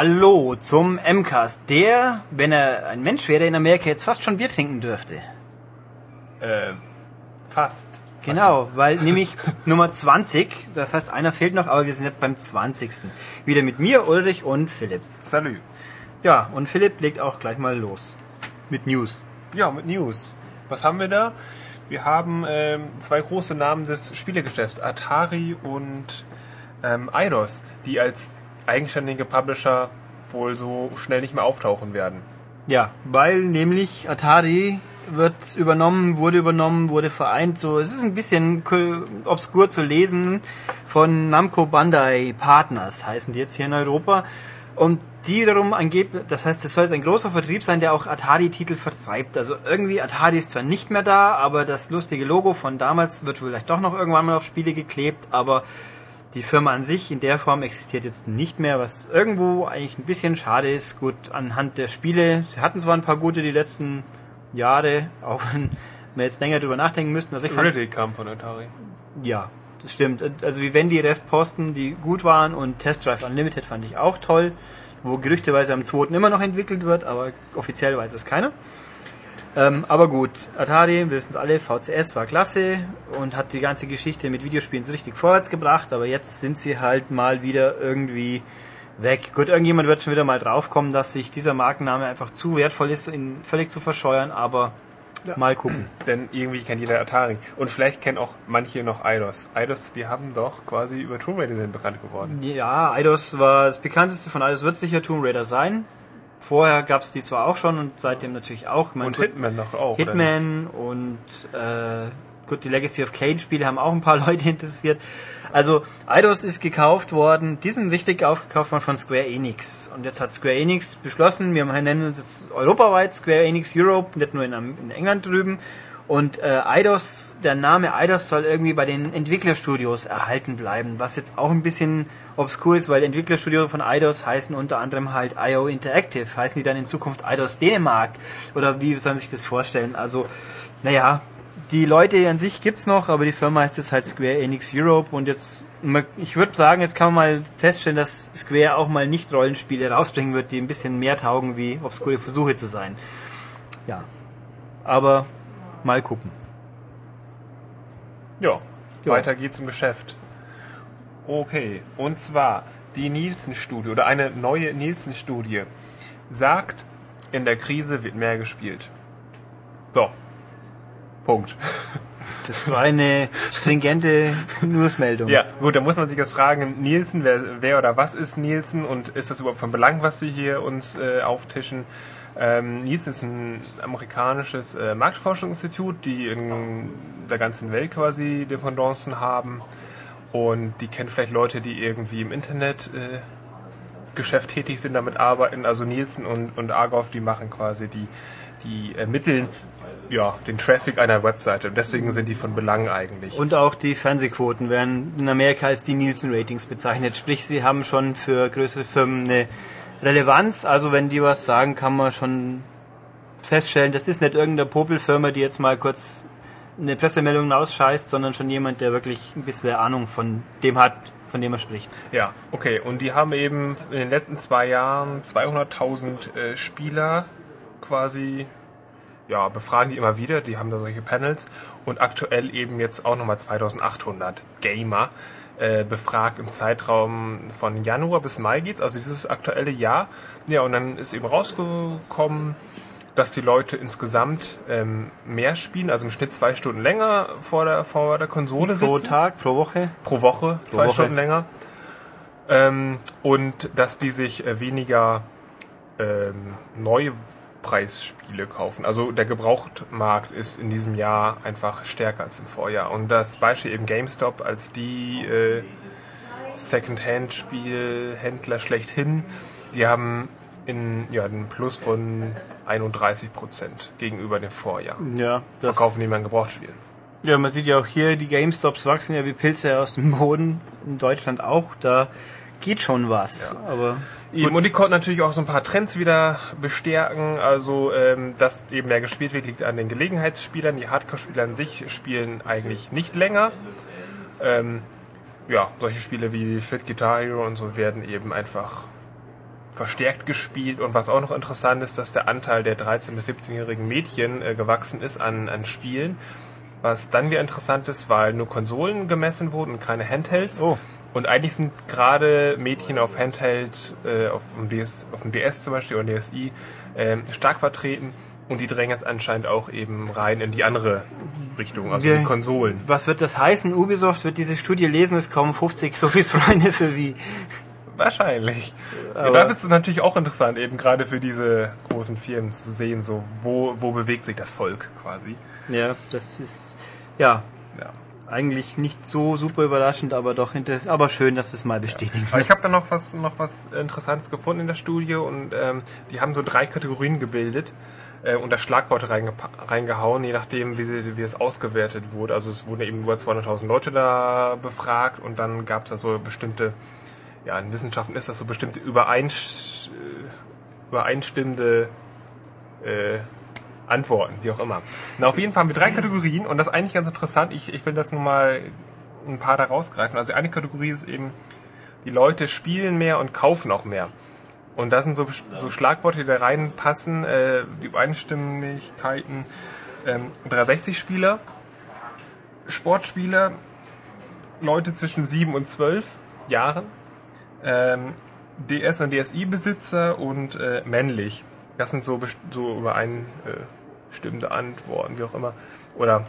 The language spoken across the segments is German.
Hallo zum MCAST, der, wenn er ein Mensch wäre, in Amerika jetzt fast schon Bier trinken dürfte. Äh, fast. Genau, weil nämlich Nummer 20, das heißt einer fehlt noch, aber wir sind jetzt beim 20. Wieder mit mir, Ulrich und Philipp. Salü. Ja, und Philipp legt auch gleich mal los. Mit News. Ja, mit News. Was haben wir da? Wir haben ähm, zwei große Namen des Spielegeschäfts, Atari und ähm, Eidos, die als eigenständige Publisher wohl so schnell nicht mehr auftauchen werden. Ja, weil nämlich Atari wird übernommen, wurde übernommen, wurde vereint. So, es ist ein bisschen obskur zu lesen von Namco Bandai Partners heißen die jetzt hier in Europa. Und die wiederum angeblich, das heißt, es soll jetzt ein großer Vertrieb sein, der auch Atari-Titel vertreibt. Also irgendwie Atari ist zwar nicht mehr da, aber das lustige Logo von damals wird vielleicht doch noch irgendwann mal auf Spiele geklebt, aber die Firma an sich in der Form existiert jetzt nicht mehr, was irgendwo eigentlich ein bisschen schade ist. Gut, anhand der Spiele, sie hatten zwar ein paar gute die letzten Jahre, auch wenn wir jetzt länger drüber nachdenken müssten. Also ich fand, Riddick kam von Atari. ja, das stimmt. Also wie wenn die Restposten, die gut waren und Test Drive Unlimited fand ich auch toll, wo gerüchteweise am 2. immer noch entwickelt wird, aber offiziell weiß es keiner. Ähm, aber gut, Atari, wir wissen es alle, VCS war klasse und hat die ganze Geschichte mit Videospielen so richtig vorwärts gebracht, aber jetzt sind sie halt mal wieder irgendwie weg. Gut, irgendjemand wird schon wieder mal draufkommen, dass sich dieser Markenname einfach zu wertvoll ist, ihn völlig zu verscheuern, aber mal gucken. Denn irgendwie kennt jeder Atari. Und vielleicht kennen auch manche noch Eidos. Eidos, die haben doch quasi über Tomb Raider sind bekannt geworden. Ja, Eidos war das bekannteste von Eidos, wird sicher Tomb Raider sein. Vorher gab es die zwar auch schon und seitdem natürlich auch. Meine, Und gut, Hitman noch auch. Hitman und äh, gut, die Legacy of Kane Spiele haben auch ein paar Leute interessiert. Also Eidos ist gekauft worden, die sind richtig aufgekauft worden von Square Enix. Und jetzt hat Square Enix beschlossen, wir nennen uns jetzt europaweit Square Enix Europe, nicht nur in, in England drüben. Und äh, Eidos, der Name Eidos soll irgendwie bei den Entwicklerstudios erhalten bleiben, was jetzt auch ein bisschen obskur ist, weil Entwicklerstudio von Eidos heißen unter anderem halt IO Interactive. Heißen die dann in Zukunft Eidos Dänemark? Oder wie soll man sich das vorstellen? Also, naja, die Leute an sich gibt's noch, aber die Firma heißt jetzt halt Square Enix Europe und jetzt, ich würde sagen, jetzt kann man mal feststellen, dass Square auch mal nicht Rollenspiele rausbringen wird, die ein bisschen mehr taugen, wie obskure Versuche zu sein. Ja. Aber mal gucken. Ja, Ja. weiter geht's im Geschäft. Okay, und zwar die Nielsen-Studie oder eine neue Nielsen-Studie sagt, in der Krise wird mehr gespielt. So. Punkt. Das war eine stringente Newsmeldung. Ja, gut, da muss man sich jetzt fragen, Nielsen, wer, wer oder was ist Nielsen und ist das überhaupt von Belang, was sie hier uns äh, auftischen? Ähm, Nielsen ist ein amerikanisches äh, Marktforschungsinstitut, die in der ganzen Welt quasi Dependancen haben und die kennen vielleicht Leute, die irgendwie im Internet äh, Geschäft tätig sind, damit arbeiten. Also Nielsen und, und Argov, die machen quasi die, die ermitteln ja, den Traffic einer Webseite. Und deswegen sind die von Belang eigentlich. Und auch die Fernsehquoten werden in Amerika als die Nielsen-Ratings bezeichnet. Sprich, sie haben schon für größere Firmen eine Relevanz. Also wenn die was sagen, kann man schon feststellen, das ist nicht irgendeine Popelfirma, die jetzt mal kurz eine Pressemeldung ausscheißt, sondern schon jemand, der wirklich ein bisschen Ahnung von dem hat, von dem er spricht. Ja, okay. Und die haben eben in den letzten zwei Jahren 200.000 äh, Spieler quasi, ja, befragen die immer wieder. Die haben da solche Panels. Und aktuell eben jetzt auch nochmal 2.800 Gamer äh, befragt im Zeitraum von Januar bis Mai geht's, also dieses aktuelle Jahr. Ja, und dann ist eben rausgekommen, dass die Leute insgesamt ähm, mehr spielen, also im Schnitt zwei Stunden länger vor der, vor der Konsole Pro sitzen Tag, pro Woche. pro Woche, zwei Woche. Stunden länger. Ähm, und dass die sich äh, weniger ähm, Neupreisspiele kaufen. Also der Gebrauchtmarkt ist in diesem Jahr einfach stärker als im Vorjahr. Und das Beispiel eben GameStop als die äh, Second-Hand-Spielhändler schlechthin, die haben in, ja, einen Plus von 31 Prozent gegenüber dem Vorjahr. Ja, das, Verkaufen die mal ein Gebrauchtspiel. ja, man sieht ja auch hier, die GameStops wachsen ja wie Pilze aus dem Boden. In Deutschland auch. Da geht schon was. Aber Eben, und die konnten natürlich auch so ein paar Trends wieder bestärken. Also, ähm, dass eben mehr gespielt wird, liegt an den Gelegenheitsspielern. Die Hardcore-Spieler an sich spielen eigentlich nicht länger. Ähm, ja, solche Spiele wie Fit Guitar Hero und so werden eben einfach verstärkt gespielt und was auch noch interessant ist, dass der Anteil der 13- bis 17-jährigen Mädchen äh, gewachsen ist an, an Spielen. Was dann wieder interessant ist, weil nur Konsolen gemessen wurden und keine Handhelds. Oh. Und eigentlich sind gerade Mädchen auf Handheld, äh, auf, dem DS, auf dem DS zum Beispiel oder DSi, äh, stark vertreten. Und die drängen jetzt anscheinend auch eben rein in die andere Richtung, also die Konsolen. Was wird das heißen? Ubisoft wird diese Studie lesen, es kommen 50 Sophies Freunde für wie. Wahrscheinlich. Ja, Aber- das ist natürlich auch interessant, eben gerade für diese großen Firmen zu sehen, so wo, wo bewegt sich das Volk quasi. Ja, das ist, ja, Ja. eigentlich nicht so super überraschend, aber doch inter aber schön, dass es mal bestätigt Aber wird. ich habe da noch was, noch was Interessantes gefunden in der Studie und ähm, die haben so drei Kategorien gebildet äh, und das Schlagwort reingepa- reingehauen, je nachdem, wie, sie, wie es ausgewertet wurde. Also es wurden eben über 200.000 Leute da befragt und dann gab es da so bestimmte, ja, in Wissenschaften ist das so bestimmte übereinsch, äh, übereinstimmende äh, Antworten, wie auch immer. Na, auf jeden Fall haben wir drei Kategorien und das ist eigentlich ganz interessant. Ich, ich will das nur mal ein paar da rausgreifen. Also eine Kategorie ist eben, die Leute spielen mehr und kaufen auch mehr. Und das sind so, so Schlagworte, die da reinpassen, äh, die Übereinstimmigkeiten. Ähm, 360-Spieler, Sportspieler, Leute zwischen 7 und 12 Jahren, ähm, DS- und DSI-Besitzer und äh, männlich. Das sind so, so übereinstimmende Antworten, wie auch immer. Oder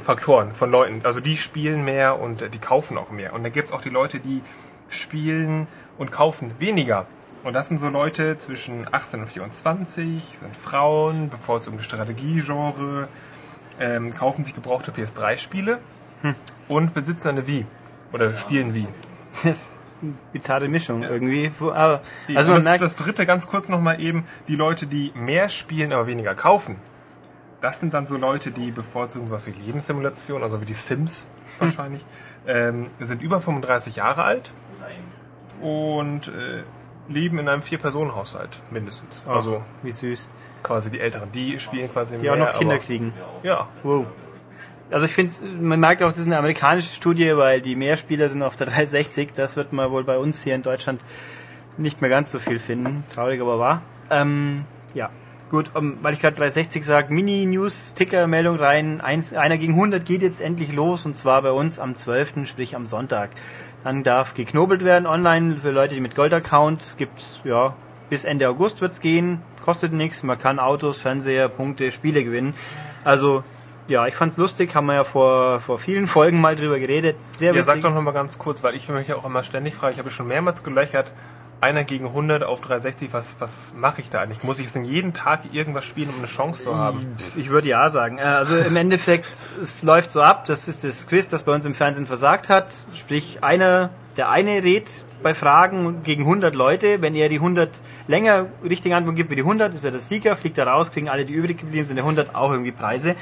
Faktoren von Leuten. Also die spielen mehr und äh, die kaufen auch mehr. Und dann gibt's auch die Leute, die spielen und kaufen weniger. Und das sind so Leute zwischen 18 und 24, sind Frauen, bevorzugen Strategiegenre, ähm, kaufen sich gebrauchte PS3-Spiele und besitzen eine Wii. Oder spielen Wii. Eine bizarre Mischung irgendwie. Wo- Aber, Die, also man das, merkt, das dritte ganz kurz nochmal eben, die Leute, die mehr spielen, aber weniger kaufen. Das sind dann so Leute, die bevorzugen sowas wie Lebenssimulation, also wie die Sims wahrscheinlich, ähm, sind über 35 Jahre alt und äh, leben in einem Vier-Personen-Haushalt mindestens. Also wie süß. quasi die Älteren. Die spielen quasi Die auch mehr, noch Kinder kriegen. Ja, Wow. Also ich finde, man merkt auch, das ist eine amerikanische Studie, weil die Mehrspieler sind auf der 360. Das wird man wohl bei uns hier in Deutschland nicht mehr ganz so viel finden. Traurig, aber wahr. Ähm, ja, gut, um, weil ich gerade 360 sage, Mini-News-Ticker-Meldung rein. Eins, einer gegen 100 geht jetzt endlich los und zwar bei uns am 12., sprich am Sonntag. Dann darf geknobelt werden online für Leute, die mit Gold-Account. Es gibt, ja, bis Ende August wird's gehen. Kostet nichts. Man kann Autos, Fernseher, Punkte, Spiele gewinnen. Also, ja, ich fand's lustig. Haben wir ja vor, vor vielen Folgen mal drüber geredet. Sehr Ja, sag doch noch mal ganz kurz, weil ich mich ja auch immer ständig frage, ich habe schon mehrmals gelöchert, einer gegen 100 auf 360, was, was mache ich da eigentlich? Muss ich es denn jeden Tag irgendwas spielen, um eine Chance zu haben? Ich würde ja sagen. Äh, Also im Endeffekt, es läuft so ab, das ist das Quiz, das bei uns im Fernsehen versagt hat. Sprich, einer, der eine redet bei Fragen gegen 100 Leute. Wenn er die 100 länger richtige Antwort gibt wie die 100, ist er der Sieger, fliegt er raus, kriegen alle, die übrig geblieben sind, der 100 auch irgendwie Preise.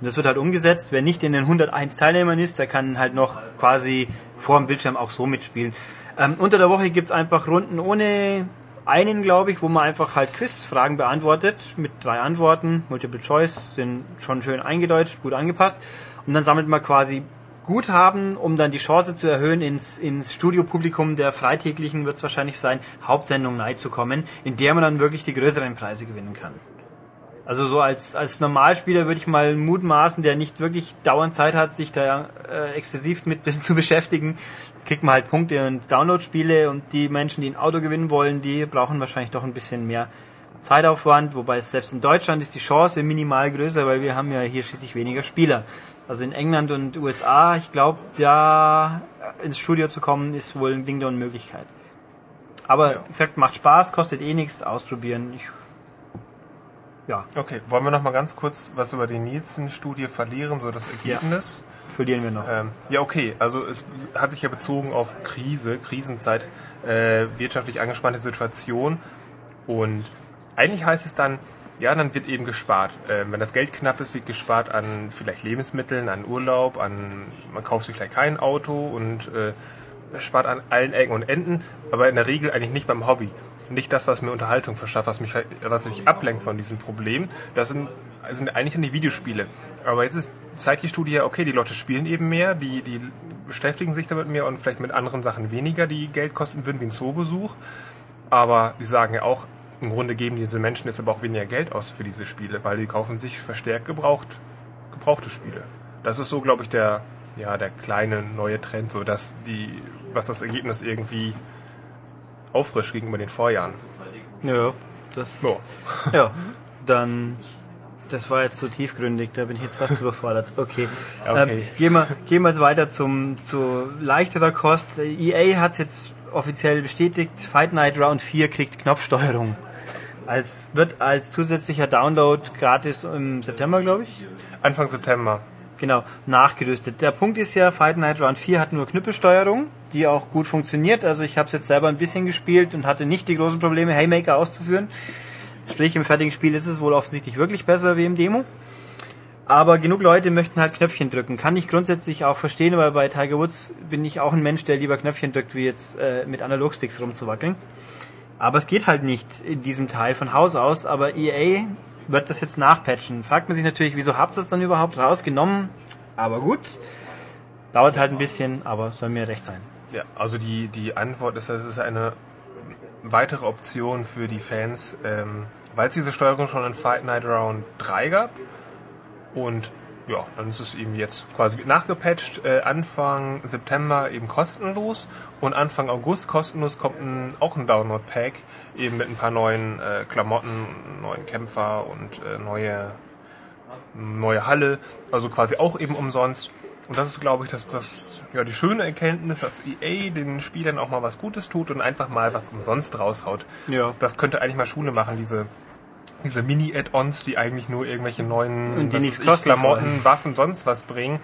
Und das wird halt umgesetzt. Wer nicht in den 101 Teilnehmern ist, der kann halt noch quasi vor dem Bildschirm auch so mitspielen. Ähm, unter der Woche gibt's einfach Runden ohne einen, glaube ich, wo man einfach halt Quizfragen beantwortet mit drei Antworten. Multiple Choice sind schon schön eingedeutscht, gut angepasst. Und dann sammelt man quasi Guthaben, um dann die Chance zu erhöhen, ins, ins Studiopublikum der Freitäglichen wird es wahrscheinlich sein, Hauptsendung Night zu kommen, in der man dann wirklich die größeren Preise gewinnen kann. Also so als, als Normalspieler würde ich mal mutmaßen, der nicht wirklich dauernd Zeit hat, sich da äh, exzessiv mit zu beschäftigen, kriegt man halt Punkte und Download-Spiele und die Menschen, die ein Auto gewinnen wollen, die brauchen wahrscheinlich doch ein bisschen mehr Zeitaufwand, wobei selbst in Deutschland ist die Chance minimal größer, weil wir haben ja hier schließlich weniger Spieler. Also in England und USA, ich glaube, da ins Studio zu kommen, ist wohl ein Ding der Unmöglichkeit. Aber Ja. wie gesagt, macht Spaß, kostet eh nichts, ausprobieren. Ich, ja, Okay, wollen wir noch mal ganz kurz was über die Nielsen-Studie verlieren, so das Ergebnis? verlieren wir noch. Ähm, ja, okay, also es hat sich ja bezogen auf Krise, Krisenzeit, äh, wirtschaftlich angespannte Situation und eigentlich heißt es dann, ja, dann wird eben gespart. Äh, wenn das Geld knapp ist, wird gespart an vielleicht Lebensmitteln, an Urlaub, an man kauft sich vielleicht kein Auto und äh, spart an allen Ecken und Enden, aber in der Regel eigentlich nicht beim Hobby. Nicht das, was mir Unterhaltung verschafft, was mich, halt- was mich ablenkt von diesem Problem. Das sind, sind eigentlich dann die Videospiele. Aber jetzt ist, zeigt die Studie ja, okay, die Leute spielen eben mehr, die, die beschäftigen sich damit mehr und vielleicht mit anderen Sachen weniger, die Geld kosten würden, wie ein Zoobesuch. Aber die sagen ja auch, im Grunde geben diese Menschen jetzt aber auch weniger Geld aus für diese Spiele, weil die kaufen sich verstärkt gebraucht, gebrauchte Spiele. Das ist so, glaube ich, der, ja, der kleine neue Trend, so dass die, was das Ergebnis irgendwie auffrischt gegenüber den Vorjahren. Ja, das. So. Ja, dann. Das war jetzt zu tiefgründig, da bin ich jetzt fast überfordert. Okay. Okay. Ähm, gehen, wir, gehen wir weiter zum, zu leichterer Kost. EA hat es jetzt offiziell bestätigt, Fight Night Round 4 kriegt Knopfsteuerung. Als, wird als zusätzlicher Download gratis im September, glaube ich. Anfang September. Genau, nachgerüstet. Der Punkt ist ja, Fight Night Round 4 hat nur Knüppelsteuerung, die auch gut funktioniert. Also ich habe es jetzt selber ein bisschen gespielt und hatte nicht die großen Probleme, Haymaker auszuführen. Sprich, im fertigen Spiel ist es wohl offensichtlich wirklich besser wie im Demo. Aber genug Leute möchten halt Knöpfchen drücken. Kann ich grundsätzlich auch verstehen, weil bei Tiger Woods bin ich auch ein Mensch, der lieber Knöpfchen drückt, wie jetzt äh, mit Analogsticks rumzuwackeln. Aber es geht halt nicht in diesem Teil von Haus aus. Aber EA wird das jetzt nachpatchen. Fragt man sich natürlich, wieso habt ihr es dann überhaupt rausgenommen? Aber gut. Dauert halt ein bisschen, aber soll mir recht sein. Ja, also die, die Antwort ist, es ist eine weitere Option für die Fans, ähm, weil es diese Steuerung schon in Fight Night Round 3 gab. Und ja, dann ist es eben jetzt quasi nachgepatcht. Äh, Anfang September eben kostenlos und Anfang August kostenlos kommt ein, auch ein Download-Pack eben mit ein paar neuen äh, Klamotten, neuen Kämpfer und äh, neue neue Halle, also quasi auch eben umsonst. Und das ist, glaube ich, das, das, ja, die schöne Erkenntnis, dass EA den Spielern auch mal was Gutes tut und einfach mal was umsonst raushaut. Ja. Das könnte eigentlich mal Schule machen, diese, diese Mini-Add-ons, die eigentlich nur irgendwelche neuen Und die nichts Klamotten, Waffen, sonst was bringen.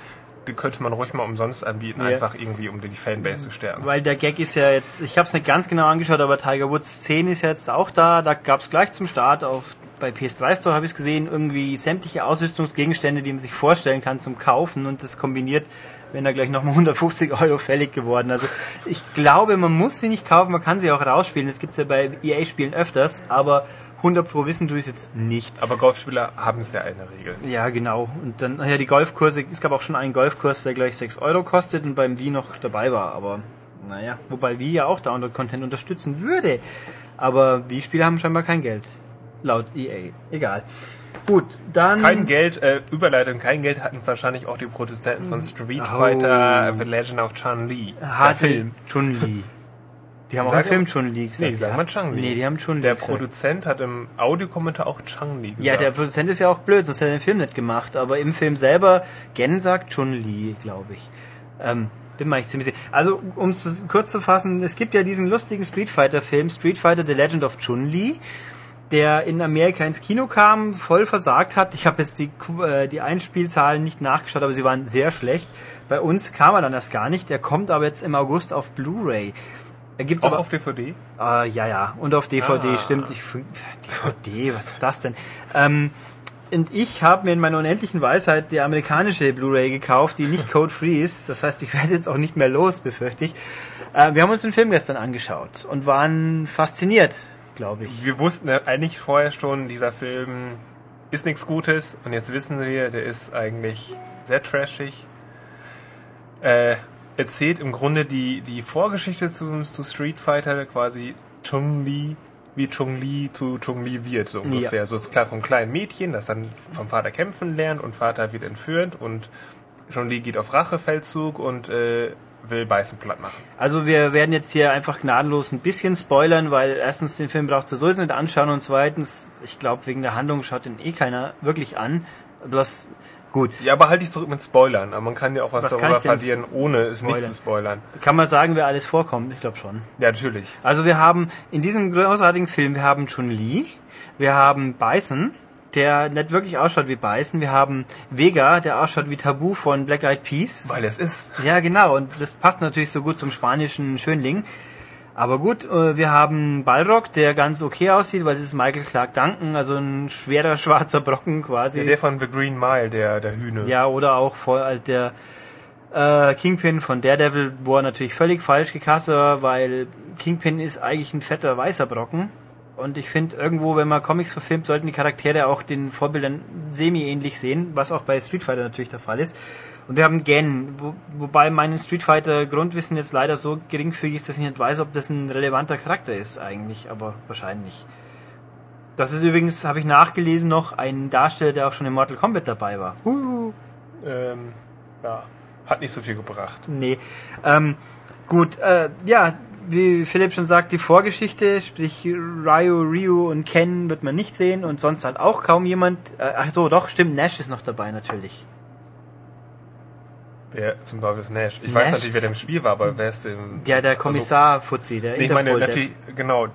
Die könnte man ruhig mal umsonst anbieten, Ja. einfach irgendwie, um die Fanbase zu stärken. Weil der Gag ist ja jetzt, ich habe es nicht ganz genau angeschaut, aber Tiger Woods 10 ist ja jetzt auch da. Da gab es gleich zum Start auf bei PS3 Store habe ich es gesehen, irgendwie sämtliche Ausrüstungsgegenstände, die man sich vorstellen kann zum Kaufen und das kombiniert, wenn da gleich nochmal 150 Euro fällig geworden. Also ich glaube, man muss sie nicht kaufen, man kann sie auch rausspielen. Das gibt's ja bei EA-Spielen öfters, aber 100 Pro wissen tue ich jetzt nicht. Aber Golfspieler haben es ja in der Regel. Ja, genau. Und dann, ja, die Golfkurse, es gab auch schon einen Golfkurs, der gleich 6 Euro kostet und beim Wii noch dabei war, aber naja, wobei Wii ja auch Download-Content unterstützen würde. Aber Wii-Spieler haben scheinbar kein Geld. Laut EA. Egal. Gut, dann. Kein Geld, äh, Überleitung, kein Geld hatten wahrscheinlich auch die Produzenten von Street Oh. Fighter The Legend of Chun-Li. Der Film. Chun-Li. Die haben auch im Film aber- Chun-Li gesagt. Nee, die sagen mal Chun-Li. Nee, die haben Chun-Li Der gesagt. Produzent hat im Audiokommentar auch Chun-Li gesagt. Ja, der Produzent ist ja auch blöd, sonst hätte er den Film nicht gemacht. Aber im Film selber, Gen sagt Chun-Li, glaube ich. Ähm, bin mal echt ziemlich sicher. Also, um es kurz zu fassen, es gibt ja diesen lustigen Street Fighter-Film, Street Fighter The Legend of Chun-Li, der in Amerika ins Kino kam, voll versagt hat. Ich habe jetzt die, äh, die Einspielzahlen nicht nachgeschaut, aber sie waren sehr schlecht. Bei uns kam er dann erst gar nicht. Der kommt aber jetzt im August auf Blu-ray. Gibt's auch aber auf DVD? Ah, ja, ja. Und auf DVD, Ah. stimmt. Ich, DVD, was ist das denn? Ähm, und ich habe mir in meiner unendlichen Weisheit die amerikanische Blu-ray gekauft, die nicht code-free ist. Das heißt, ich werde jetzt auch nicht mehr los, befürchte ich. Äh, wir haben uns den Film gestern angeschaut und waren fasziniert, glaube ich. Wir wussten eigentlich vorher schon, dieser Film ist nichts Gutes und jetzt wissen wir, der ist eigentlich sehr trashig. Äh, erzählt im Grunde die, die Vorgeschichte zu, zu Street Fighter quasi Chun-Li, wie Chun-Li zu Chun-Li wird, so ungefähr. Ja. So ist klar vom kleinen Mädchen, das dann vom Vater kämpfen lernt und Vater wird entführt und Chun-Li geht auf Rachefeldzug und äh, will Beißen platt machen. Also wir werden jetzt hier einfach gnadenlos ein bisschen spoilern, weil erstens den Film braucht ihr sowieso nicht anschauen und zweitens, ich glaube, wegen der Handlung schaut den eh keiner wirklich an. Bloß, gut. Ja, aber halt dich zurück mit Spoilern. Aber man kann ja auch was, Was darüber verlieren, ohne es nicht spoilern? zu spoilern. Kann man sagen, wer alles vorkommt? Ich glaube schon. Ja, natürlich. Also wir haben in diesem großartigen Film, wir haben Chun-Li, wir haben Bison, der nicht wirklich ausschaut wie Bison, wir haben Vega, der ausschaut wie Tabu von Black Eyed Peas. Weil es ist. Ja, genau, und das passt natürlich so gut zum spanischen Schönling. Aber gut, äh, wir haben Balrog, der ganz okay aussieht, weil das ist Michael Clark Duncan, also ein schwerer schwarzer Brocken quasi. Ja, der von The Green Mile, der, der Hühne. Ja, oder auch voll halt der äh, Kingpin von Daredevil, wo er natürlich völlig falsch gecastet war, weil Kingpin ist eigentlich ein fetter weißer Brocken. Und ich finde irgendwo, wenn man Comics verfilmt, sollten die Charaktere auch den Vorbildern semi-ähnlich sehen, was auch bei Street Fighter natürlich der Fall ist. Und wir haben Gen, wo, wobei mein Street Fighter Grundwissen jetzt leider so geringfügig ist, dass ich nicht weiß, ob das ein relevanter Charakter ist eigentlich, aber wahrscheinlich. Das ist übrigens, habe ich nachgelesen, noch ein Darsteller, der auch schon in Mortal Kombat dabei war. Ähm, ja, hat nicht so viel gebracht. Nee. Ähm, gut, äh, ja, wie Philipp schon sagt, die Vorgeschichte, sprich Ryu, Ryu und Ken wird man nicht sehen und sonst halt auch kaum jemand. Äh, ach so, doch, stimmt, Nash ist noch dabei natürlich. Wer zum Beispiel ist Nash? Ich Nash? weiß natürlich, wer der im Spiel war, aber wer ist denn... Ja, der Kommissar Fuzzi, der Also, nee, ich meine natürlich, genau.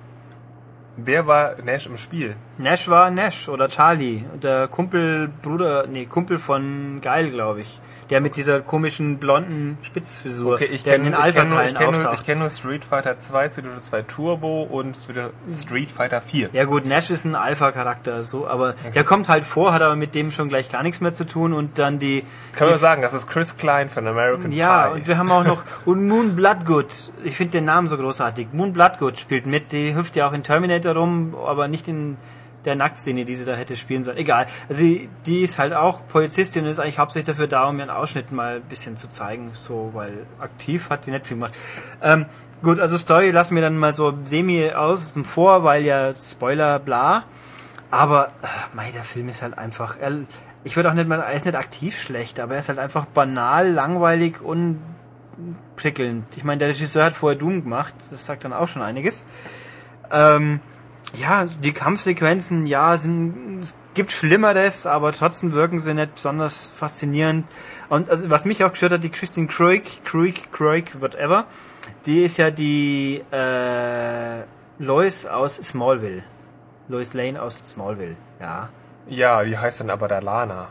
Wer war Nash im Spiel? Nash war Nash oder Charlie, der Kumpel, Bruder, nee, Kumpel von Geil, glaube ich. Der mit dieser komischen blonden Spitzfrisur, Okay, ich der kenne in den kenn nur, ich kenn nur, ich auftaucht. kenn nur Street Fighter 2, Street Fighter 2 Turbo und Street Fighter 4. Ja gut, Nash ist ein Alpha-Charakter, so, aber der kommt halt vor, hat aber mit dem schon gleich gar nichts mehr zu tun und dann die... Kann man sagen, das ist Chris Klein von American Ja, Pie. und wir haben auch noch und Moon Bloodgood. Ich finde den Namen so großartig. Moon Bloodgood spielt mit. Die hüpft ja auch in Terminator rum, aber nicht in der Nacktszene, die sie da hätte spielen sollen. Egal. Also sie, die ist halt auch Polizistin und ist eigentlich hauptsächlich dafür da, um ihren Ausschnitt mal ein bisschen zu zeigen. So, weil aktiv hat die nicht viel gemacht. Ähm, gut, also Story lassen wir dann mal so semi außen vor, weil ja Spoiler bla. Aber, äh, mei, der Film ist halt einfach, er, ich würde auch nicht mal, er ist nicht aktiv schlecht, aber er ist halt einfach banal, langweilig und prickelnd. Ich meine, der Regisseur hat vorher Doom gemacht, das sagt dann auch schon einiges. Ähm, ja, die Kampfsequenzen, ja, sind, es gibt Schlimmeres, aber trotzdem wirken sie nicht besonders faszinierend. Und also, was mich auch gestört hat, die Christine Cruick, Cruick, Cruick, whatever, die ist ja die äh, Lois aus Smallville. Lois Lane aus Smallville, ja. Ja, die heißt dann aber der Lana.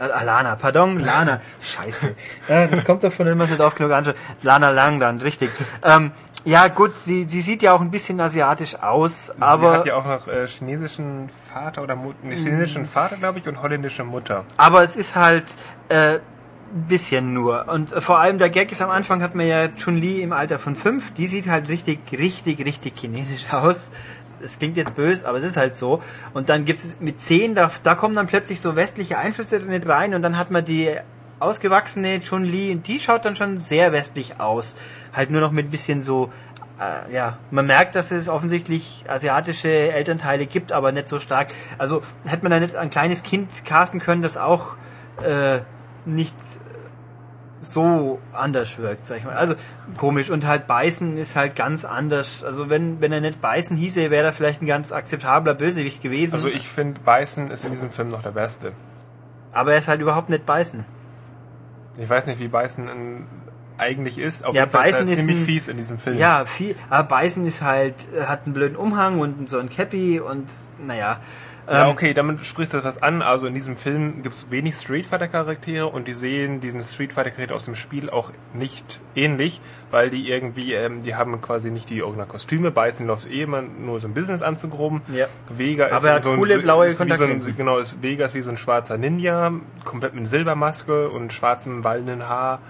Äh, ah, Lana, pardon, Lana. Scheiße. Ja, das kommt nicht oft genug anschaut. Lana Lang dann, richtig. Ähm, ja, gut, sie, sie sieht ja auch ein bisschen asiatisch aus, sie aber, hat ja auch noch äh, chinesischen Vater oder Mut nee, chinesischen Vater, glaube ich, und holländische Mutter. aber es ist halt äh, ein bisschen nur. Und äh, vor allem der Gag ist am Anfang hat man ja Chun-Li im Alter von fünf, die sieht halt richtig, richtig, richtig chinesisch aus. Es klingt jetzt böse, aber es ist halt so. Und dann gibt es mit zehn, da, da kommen dann plötzlich so westliche Einflüsse nicht rein und dann hat man die ausgewachsene Chun-Li und die schaut dann schon sehr westlich aus. Halt nur noch mit ein bisschen so, äh, ja, man merkt, dass es offensichtlich asiatische Elternteile gibt, aber nicht so stark. Also hätte man da nicht ein kleines Kind casten können, das auch äh, nicht so anders wirkt, sag ich mal. Also komisch und halt beißen ist halt ganz anders. Also wenn wenn er nicht beißen hieße, wäre er vielleicht ein ganz akzeptabler Bösewicht gewesen. Also ich finde, Beißen ist in diesem Film noch der Beste. aber er ist halt überhaupt nicht beißen. Ich weiß nicht, wie Beißen in, eigentlich ist. Auf Ja, jeden Fall Beißen ist ist ziemlich ein- fies in diesem Film. Ja, viel. Aber beißen ist halt hat einen blöden Umhang und so ein Cappy und naja. Ja, Ähm, okay, damit sprichst du etwas an. Also in diesem Film gibt es wenig Street Fighter Charaktere und die sehen diesen Street Fighter Charakter aus dem Spiel auch nicht ähnlich, weil die irgendwie, ähm, die haben quasi nicht die original Kostüme. Beißen läuft eh immer nur so ein Business-Anzug rum. Ja. Vega ist Aber er hat so ein, coole blaue ist wie so ein. Genau, ist, Vega ist wie so ein schwarzer Ninja, komplett mit Silbermaske und schwarzem wallenden Haar.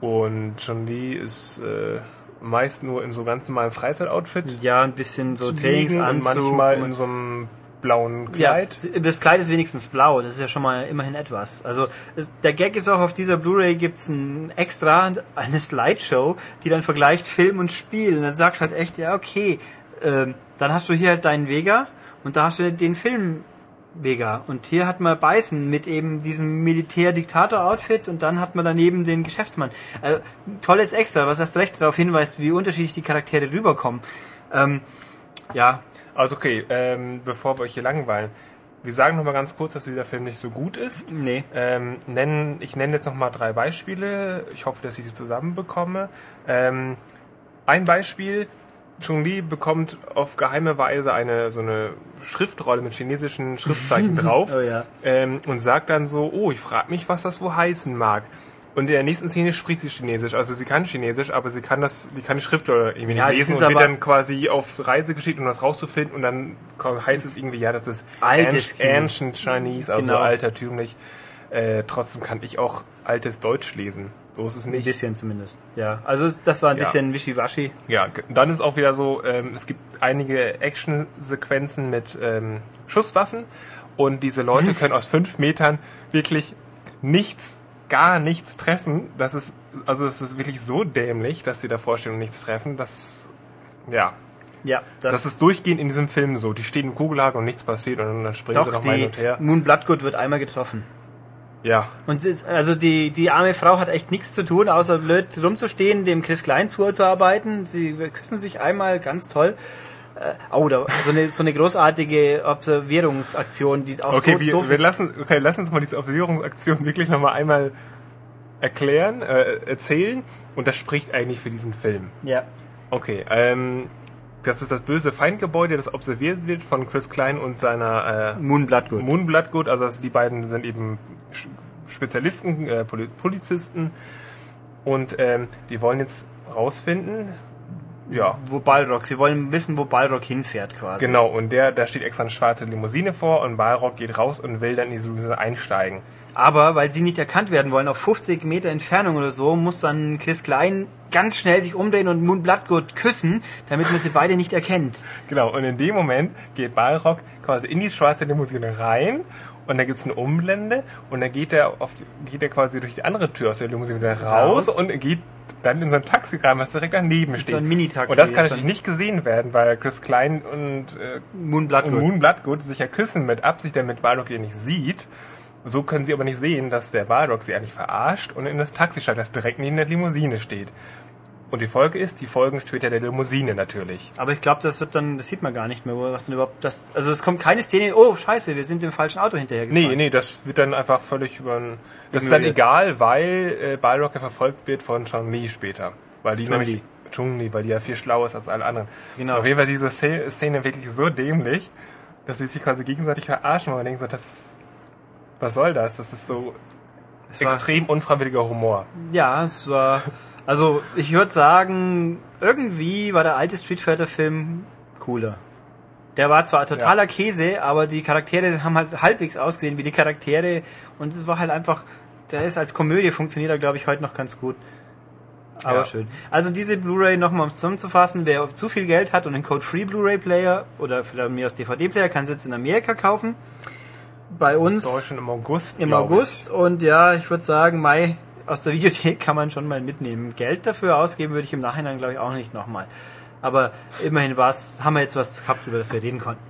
Und Chun-Li ist äh, meist nur in so ganz normalem Freizeitoutfit. ja, ein bisschen so zu liegen und Trainingsanzug. manchmal und- in so einem blauen Ja, Kleid. das Kleid ist wenigstens blau, das ist ja schon mal immerhin etwas. Also es, der Gag ist auch, auf dieser Blu-ray gibt's ein extra, eine Slideshow, die dann vergleicht Film und Spiel. Und dann sagst du halt echt, ja okay, ähm, dann hast du hier halt deinen Vega und da hast du den Film Vega. Und hier hat man Beißen mit eben diesem Militär-Diktator-Outfit und dann hat man daneben den Geschäftsmann. Also, tolles Extra, was erst recht darauf hinweist, wie unterschiedlich die Charaktere rüberkommen. Ähm, ja, Also okay, ähm, bevor wir euch hier langweilen, wir sagen noch mal ganz kurz, dass dieser Film nicht so gut ist. nee. Ähm, nennen, ich nenne jetzt noch mal drei Beispiele. Ich hoffe, dass ich die zusammenbekomme. Ähm, ein Beispiel. Chun-Li bekommt auf geheime Weise eine so eine Schriftrolle mit chinesischen Schriftzeichen drauf Oh ja. ähm, und sagt dann so, oh, ich frage mich, was das wohl heißen mag. Und in der nächsten Szene spricht sie Chinesisch. Also sie kann Chinesisch, aber sie kann das, die kann die Schriftrolle irgendwie Ja, nicht lesen und wird dann quasi auf Reise geschickt, um das rauszufinden. Und dann heißt es irgendwie, ja, das ist Altes. Ancient Chinese, also Genau. altertümlich. Äh, trotzdem kann ich auch altes Deutsch lesen. So ist es Ein nicht. bisschen zumindest. Ja, also das war ein Ja. bisschen wischiwaschi. Ja, dann ist auch wieder so, ähm, es gibt einige Action-Sequenzen mit ähm, Schusswaffen und diese Leute können aus fünf Metern wirklich nichts gar nichts treffen. Das ist, also es ist wirklich so dämlich, dass sie da vorstehen und nichts treffen. Das, ja. Ja, das, das ist durchgehend in diesem Film so. Die stehen im Kugelhaken und nichts passiert und dann springen doch, sie noch mal hin und her. Moon Bloodgood wird einmal getroffen. Ja. Und ist, also die, die arme Frau hat echt nichts zu tun, außer blöd rumzustehen, dem Chris Klein zuzuarbeiten. Sie küssen sich einmal ganz toll. Äh, oh, da, so eine, so eine großartige Observierungsaktion, die auch okay, so wir, doof wir ist. lassen, okay, lass uns mal diese Observierungsaktion wirklich nochmal einmal erklären, äh, erzählen. Und das spricht eigentlich für diesen Film. Ja. Okay, ähm, das ist das böse Feindgebäude, das observiert wird von Chris Klein und seiner äh, Moon Bloodgood. Moon Bloodgood. Also das, die beiden sind eben Spezialisten, äh, Poli- Polizisten. Und ähm, die wollen jetzt rausfinden, ja, Wo Balrog, sie wollen wissen, wo Balrog hinfährt quasi. Genau, und der, da steht extra eine schwarze Limousine vor und Balrog geht raus und will dann in diese Limousine einsteigen. Aber weil sie nicht erkannt werden wollen, auf 50 Meter Entfernung oder so, muss dann Chris Klein ganz schnell sich umdrehen und Moon Bloodgood küssen, damit man sie beide nicht erkennt. Genau, und in dem Moment geht Balrog quasi in die schwarze Limousine rein und da gibt's eine Umblende und dann geht er auf geht er quasi durch die andere Tür aus der Limousine wieder raus, Raus. und geht dann in so ein Taxi rein, was direkt daneben steht. so ein Mini-Taxi Und das kann natürlich nicht gesehen werden, weil Chris Klein und, äh, Moon und Bloodgood. Moon Bloodgood sich ja küssen mit Absicht, damit Balrog ihr nicht sieht. So können sie aber nicht sehen, dass der Balrog sie eigentlich verarscht und in das Taxi steigt, das direkt neben der Limousine steht. Und die Folge ist, die folgen später der Limousine natürlich. Aber ich glaube, das wird dann, das sieht man gar nicht mehr, was denn überhaupt das, also es kommt keine Szene, oh scheiße, wir sind dem falschen Auto hinterhergefahren. Nee, nee, das wird dann einfach völlig über Das ist dann egal, weil äh, Balrog ja verfolgt wird von Chun Li später. Weil die Chun-Li. nämlich. Chung Li, weil die ja viel schlauer ist als alle anderen. Genau. Auf jeden Fall ist diese Szene wirklich so dämlich, dass sie sich quasi gegenseitig verarschen, weil man denkt so, das ist, was soll das? Das ist so Es extrem unfreiwilliger Humor. Ja, es war, also ich würde sagen, irgendwie war der alte Street Fighter Film cooler. Der war zwar totaler Käse, aber die Charaktere haben halt halbwegs ausgesehen wie die Charaktere und es war halt einfach, der ist als Komödie funktioniert er glaube ich heute noch ganz gut. Aber Ja. schön. Also diese Blu-ray nochmal um zusammenzufassen, wer zu viel Geld hat und einen Code-Free Blu-ray-Player oder von mir aus DVD-Player, kann es jetzt in Amerika kaufen. Bei uns Deutschland im August. im August und ja, ich würde sagen, Mai aus der Videothek kann man schon mal mitnehmen. Geld dafür ausgeben würde ich im Nachhinein glaube ich auch nicht nochmal. Aber immerhin war's, haben wir jetzt was gehabt, über das wir reden konnten.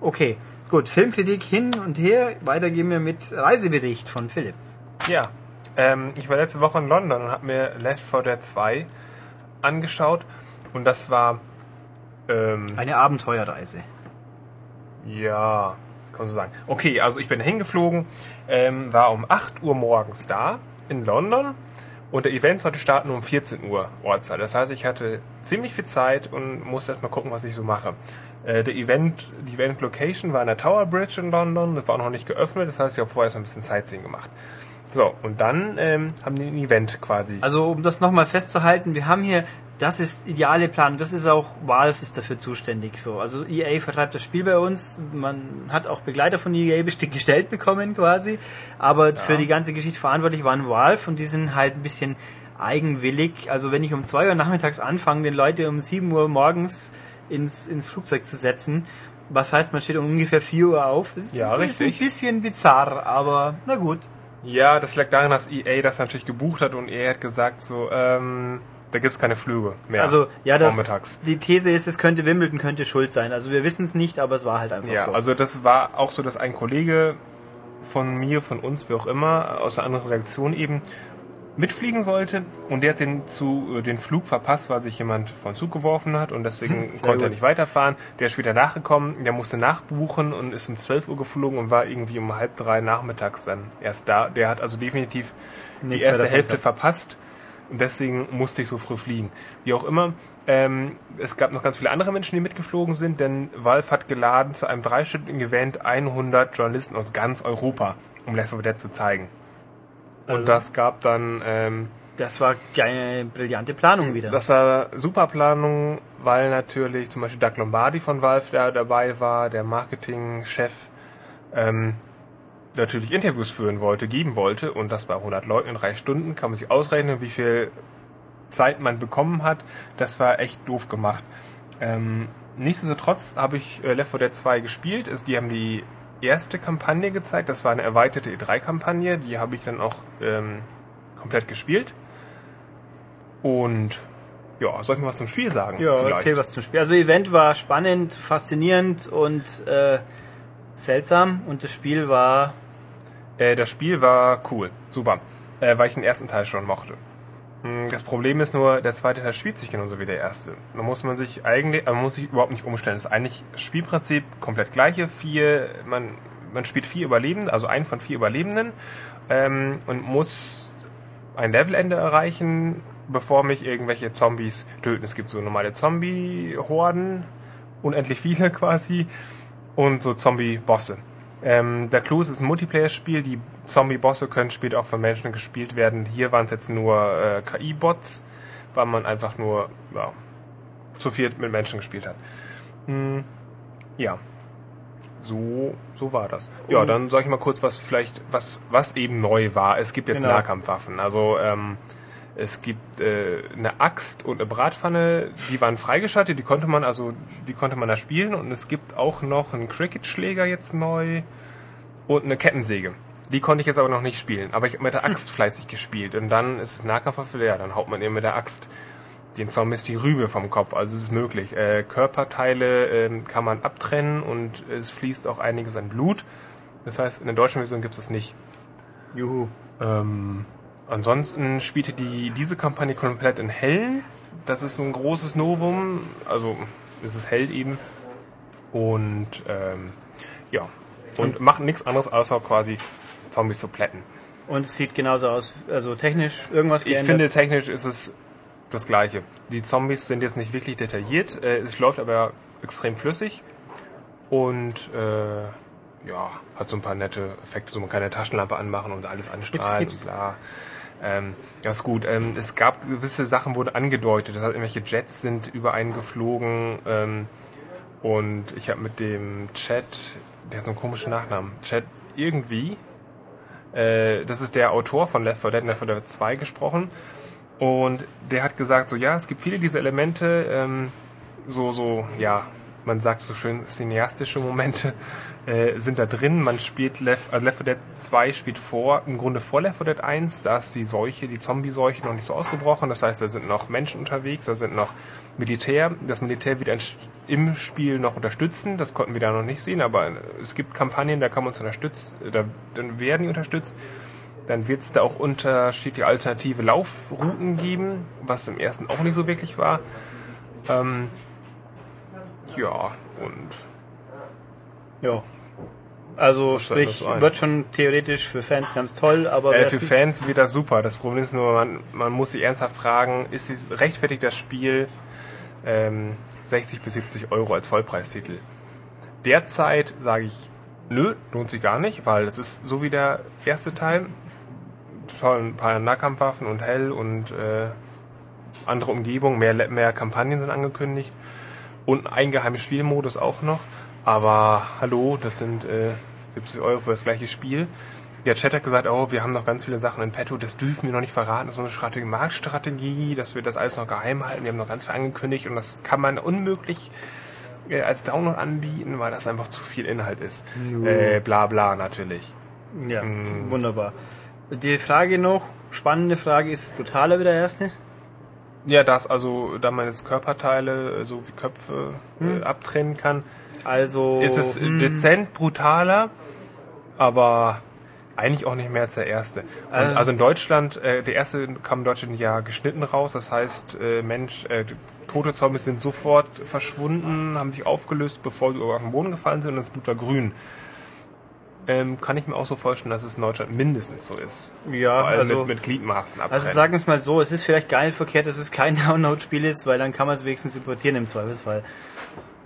Okay, gut, Filmkritik hin und her. Weiter gehen wir mit Reisebericht von Philipp. Ja. Ähm, ich war letzte Woche in London und habe mir Left 4 Dead 2 angeschaut. Und das war. Ähm, Eine Abenteuerreise. Ja, kann man so sagen. Okay, also ich bin hingeflogen, ähm, war um 8 Uhr morgens da in London und der Event sollte starten um 14 Uhr Ortszeit. Das heißt, ich hatte ziemlich viel Zeit und musste erst mal gucken, was ich so mache. Äh, der Event, die Event Location war in der Tower Bridge in London, das war noch nicht geöffnet, das heißt, ich habe vorher erst mal ein bisschen Sightseeing gemacht. So, und dann ähm, haben die ein Event quasi. Also um das nochmal festzuhalten, wir haben hier, das ist ideale Planung, das ist auch, Valve ist dafür zuständig so. Also EA vertreibt das Spiel bei uns, man hat auch Begleiter von EA gestellt bekommen quasi, aber für die ganze Geschichte verantwortlich waren Valve und die sind halt ein bisschen eigenwillig. Also wenn ich um 2 Uhr nachmittags anfange, den Leute um 7 Uhr morgens ins, ins Flugzeug zu setzen, was heißt, man steht um ungefähr 4 Uhr auf. Es Ja, ist, ist ein richtig. bisschen bizarr, aber na gut. Ja, das lag daran, dass EA das natürlich gebucht hat und EA hat gesagt so, ähm, da gibt's keine Flüge mehr. Also, ja, das, die These ist, es könnte Wimbledon könnte schuld sein. Also wir wissen es nicht, aber es war halt einfach Ja, so. also das war auch so, dass ein Kollege von mir, von uns, wie auch immer, aus einer anderen Redaktion eben mitfliegen sollte und der hat den, zu, äh, den Flug verpasst, weil sich jemand von Zug geworfen hat und deswegen Hm, konnte er gut. nicht weiterfahren. Der ist später nachgekommen, der musste nachbuchen und ist um 12 Uhr geflogen und war irgendwie um halb drei nachmittags dann erst da. Der hat also definitiv die Nichts mehr erste Hälfte verpasst und deswegen musste ich so früh fliegen. Wie auch immer, ähm, es gab noch ganz viele andere Menschen, die mitgeflogen sind, denn Valve hat geladen zu einem dreistündigen Event 100 Journalisten aus ganz Europa, um Left 4 Dead zu zeigen. Und Also- das gab dann, ähm, das war eine brillante Planung wieder. das war super Planung, weil natürlich zum Beispiel Doug Lombardi von Valve da dabei war, der Marketingchef, ähm, natürlich Interviews führen wollte, geben wollte und das bei 100 Leuten in drei Stunden, kann man sich ausrechnen, wie viel Zeit man bekommen hat. Das war echt doof gemacht. Ähm, nichtsdestotrotz habe ich äh, Left 4 Dead 2 gespielt. Es, die haben die erste Kampagne gezeigt. Das war eine erweiterte E3-Kampagne. Die habe ich dann auch ähm, komplett gespielt. Und ja, soll ich mal was zum Spiel sagen? Ja, vielleicht? erzähl was zum Spiel. Also Event war spannend, faszinierend und äh, seltsam und das Spiel war Äh, das Spiel war cool, super, äh, weil ich den ersten Teil schon mochte. Hm, Das Problem ist nur, der zweite Teil spielt sich genauso wie der erste. Da muss man sich eigentlich, äh, man muss sich überhaupt nicht umstellen. Das ist eigentlich das Spielprinzip komplett gleiche. Vier, man, man spielt vier Überlebende, also einen von vier Überlebenden ähm, und muss ein Levelende erreichen, bevor mich irgendwelche Zombies töten. Es gibt so normale Zombie-Horden, unendlich viele quasi, und so Zombie-Bosse. Ähm, der Clou ist, ein Multiplayer-Spiel. Die Zombie-Bosse können später auch von Menschen gespielt werden. Hier waren es jetzt nur äh, KI-Bots, weil man einfach nur ja, zu viert mit Menschen gespielt hat. Hm, ja. So, so war das. Ja, dann sag ich mal kurz, was vielleicht, was, was eben neu war. Es gibt jetzt Genau. Nahkampfwaffen. Also, ähm, es gibt äh, eine Axt und eine Bratpfanne, die waren freigeschaltet, die konnte man also, die konnte man da spielen und es gibt auch noch einen Cricket-Schläger jetzt neu und eine Kettensäge. Die konnte ich jetzt aber noch nicht spielen, aber ich habe mit der Axt fleißig gespielt und dann ist es Nahkampfwaffe, ja, dann haut man eben mit der Axt den Zombies die Rübe vom Kopf, also es ist möglich. Äh, Körperteile ähm, kann man abtrennen und es fließt auch einiges an Blut. Das heißt, in der deutschen Version gibt es das nicht. Juhu. Ähm, ansonsten spielte die diese Kampagne komplett in hell. Das ist ein großes Novum. Also es ist hell eben. Und ähm, ja. Und macht nichts anderes außer quasi Zombies zu plätten. Und es sieht genauso aus, also technisch irgendwas Ich finde, technisch ist es das gleiche. Die Zombies sind jetzt nicht wirklich detailliert. Äh, es läuft aber extrem flüssig. Und äh, ja, hat so ein paar nette Effekte. So man kann eine Taschenlampe anmachen und alles anstrahlen Gibt's- und bla. Ähm, das ist gut. Ähm, es gab gewisse Sachen, wurden angedeutet. Das heißt, irgendwelche Jets sind über einen geflogen. Ähm, und ich habe mit dem Chat, der hat so einen komischen Nachnamen, Chat irgendwie, äh, das ist der Autor von Left 4 Dead, Left 4 Dead 2 gesprochen. Und der hat gesagt, so ja, es gibt viele dieser Elemente, ähm, so, so, ja, man sagt so schön, cineastische Momente äh, sind da drin. Man spielt Left, also Left 4 Dead 2 spielt vor, im Grunde vor Left 4 Dead 1, da ist die Seuche, die Zombie-Seuche noch nicht so ausgebrochen. Das heißt, da sind noch Menschen unterwegs, da sind noch Militär. Das Militär wird ein, im Spiel noch unterstützen, das konnten wir da noch nicht sehen, aber es gibt Kampagnen, da kann man uns unterstützen, da dann werden die unterstützt. Dann wird es da auch unterschiedliche alternative Laufrouten geben, was im ersten auch nicht so wirklich war. Ähm, ja, und Ja. Also Das sprich, wird schon theoretisch für Fans ganz toll, aber äh, für Fans wird das super. Das Problem ist nur, man, man muss sich ernsthaft fragen, ist es rechtfertigt das Spiel ähm, 60 bis 70 Euro als Vollpreistitel? Derzeit sage ich, nö, lohnt sich gar nicht, weil es ist so wie der erste Teil. Toll, ein paar Nahkampfwaffen und hell und äh, andere Umgebung, mehr, mehr Kampagnen sind angekündigt und ein geheimes Spielmodus auch noch. Aber hallo, das sind äh, 70 Euro für das gleiche Spiel. Der Chat hat gesagt, oh, wir haben noch ganz viele Sachen in petto, das dürfen wir noch nicht verraten. Das ist so eine Strategie, Marktstrategie, dass wir das alles noch geheim halten. Wir haben noch ganz viel angekündigt und das kann man unmöglich äh, als Download anbieten, weil das einfach zu viel Inhalt ist. Äh, bla bla natürlich. Ja, Mm. wunderbar. Die Frage noch, spannende Frage, ist es brutaler wie der erste? Ja, das also, da man jetzt Körperteile, so wie Köpfe, äh, abtrennen kann, Also ist es hm, dezent brutaler, aber eigentlich auch nicht mehr als der erste. Und Ähm. also in Deutschland, äh, der erste kam in Deutschland ja geschnitten raus, das heißt, äh, Mensch, äh, tote Zombies sind sofort verschwunden, haben sich aufgelöst, bevor sie auf den Boden gefallen sind und das Blut war grün. Ähm, kann ich mir auch so vorstellen, dass es in Deutschland mindestens so ist. Ja, Vor allem also- mit, mit Gliedmaßen abtrennen. Also sagen wir es mal so, es ist vielleicht gar nicht verkehrt, dass es kein Download-Spiel ist, weil dann kann man es wenigstens importieren im Zweifelsfall.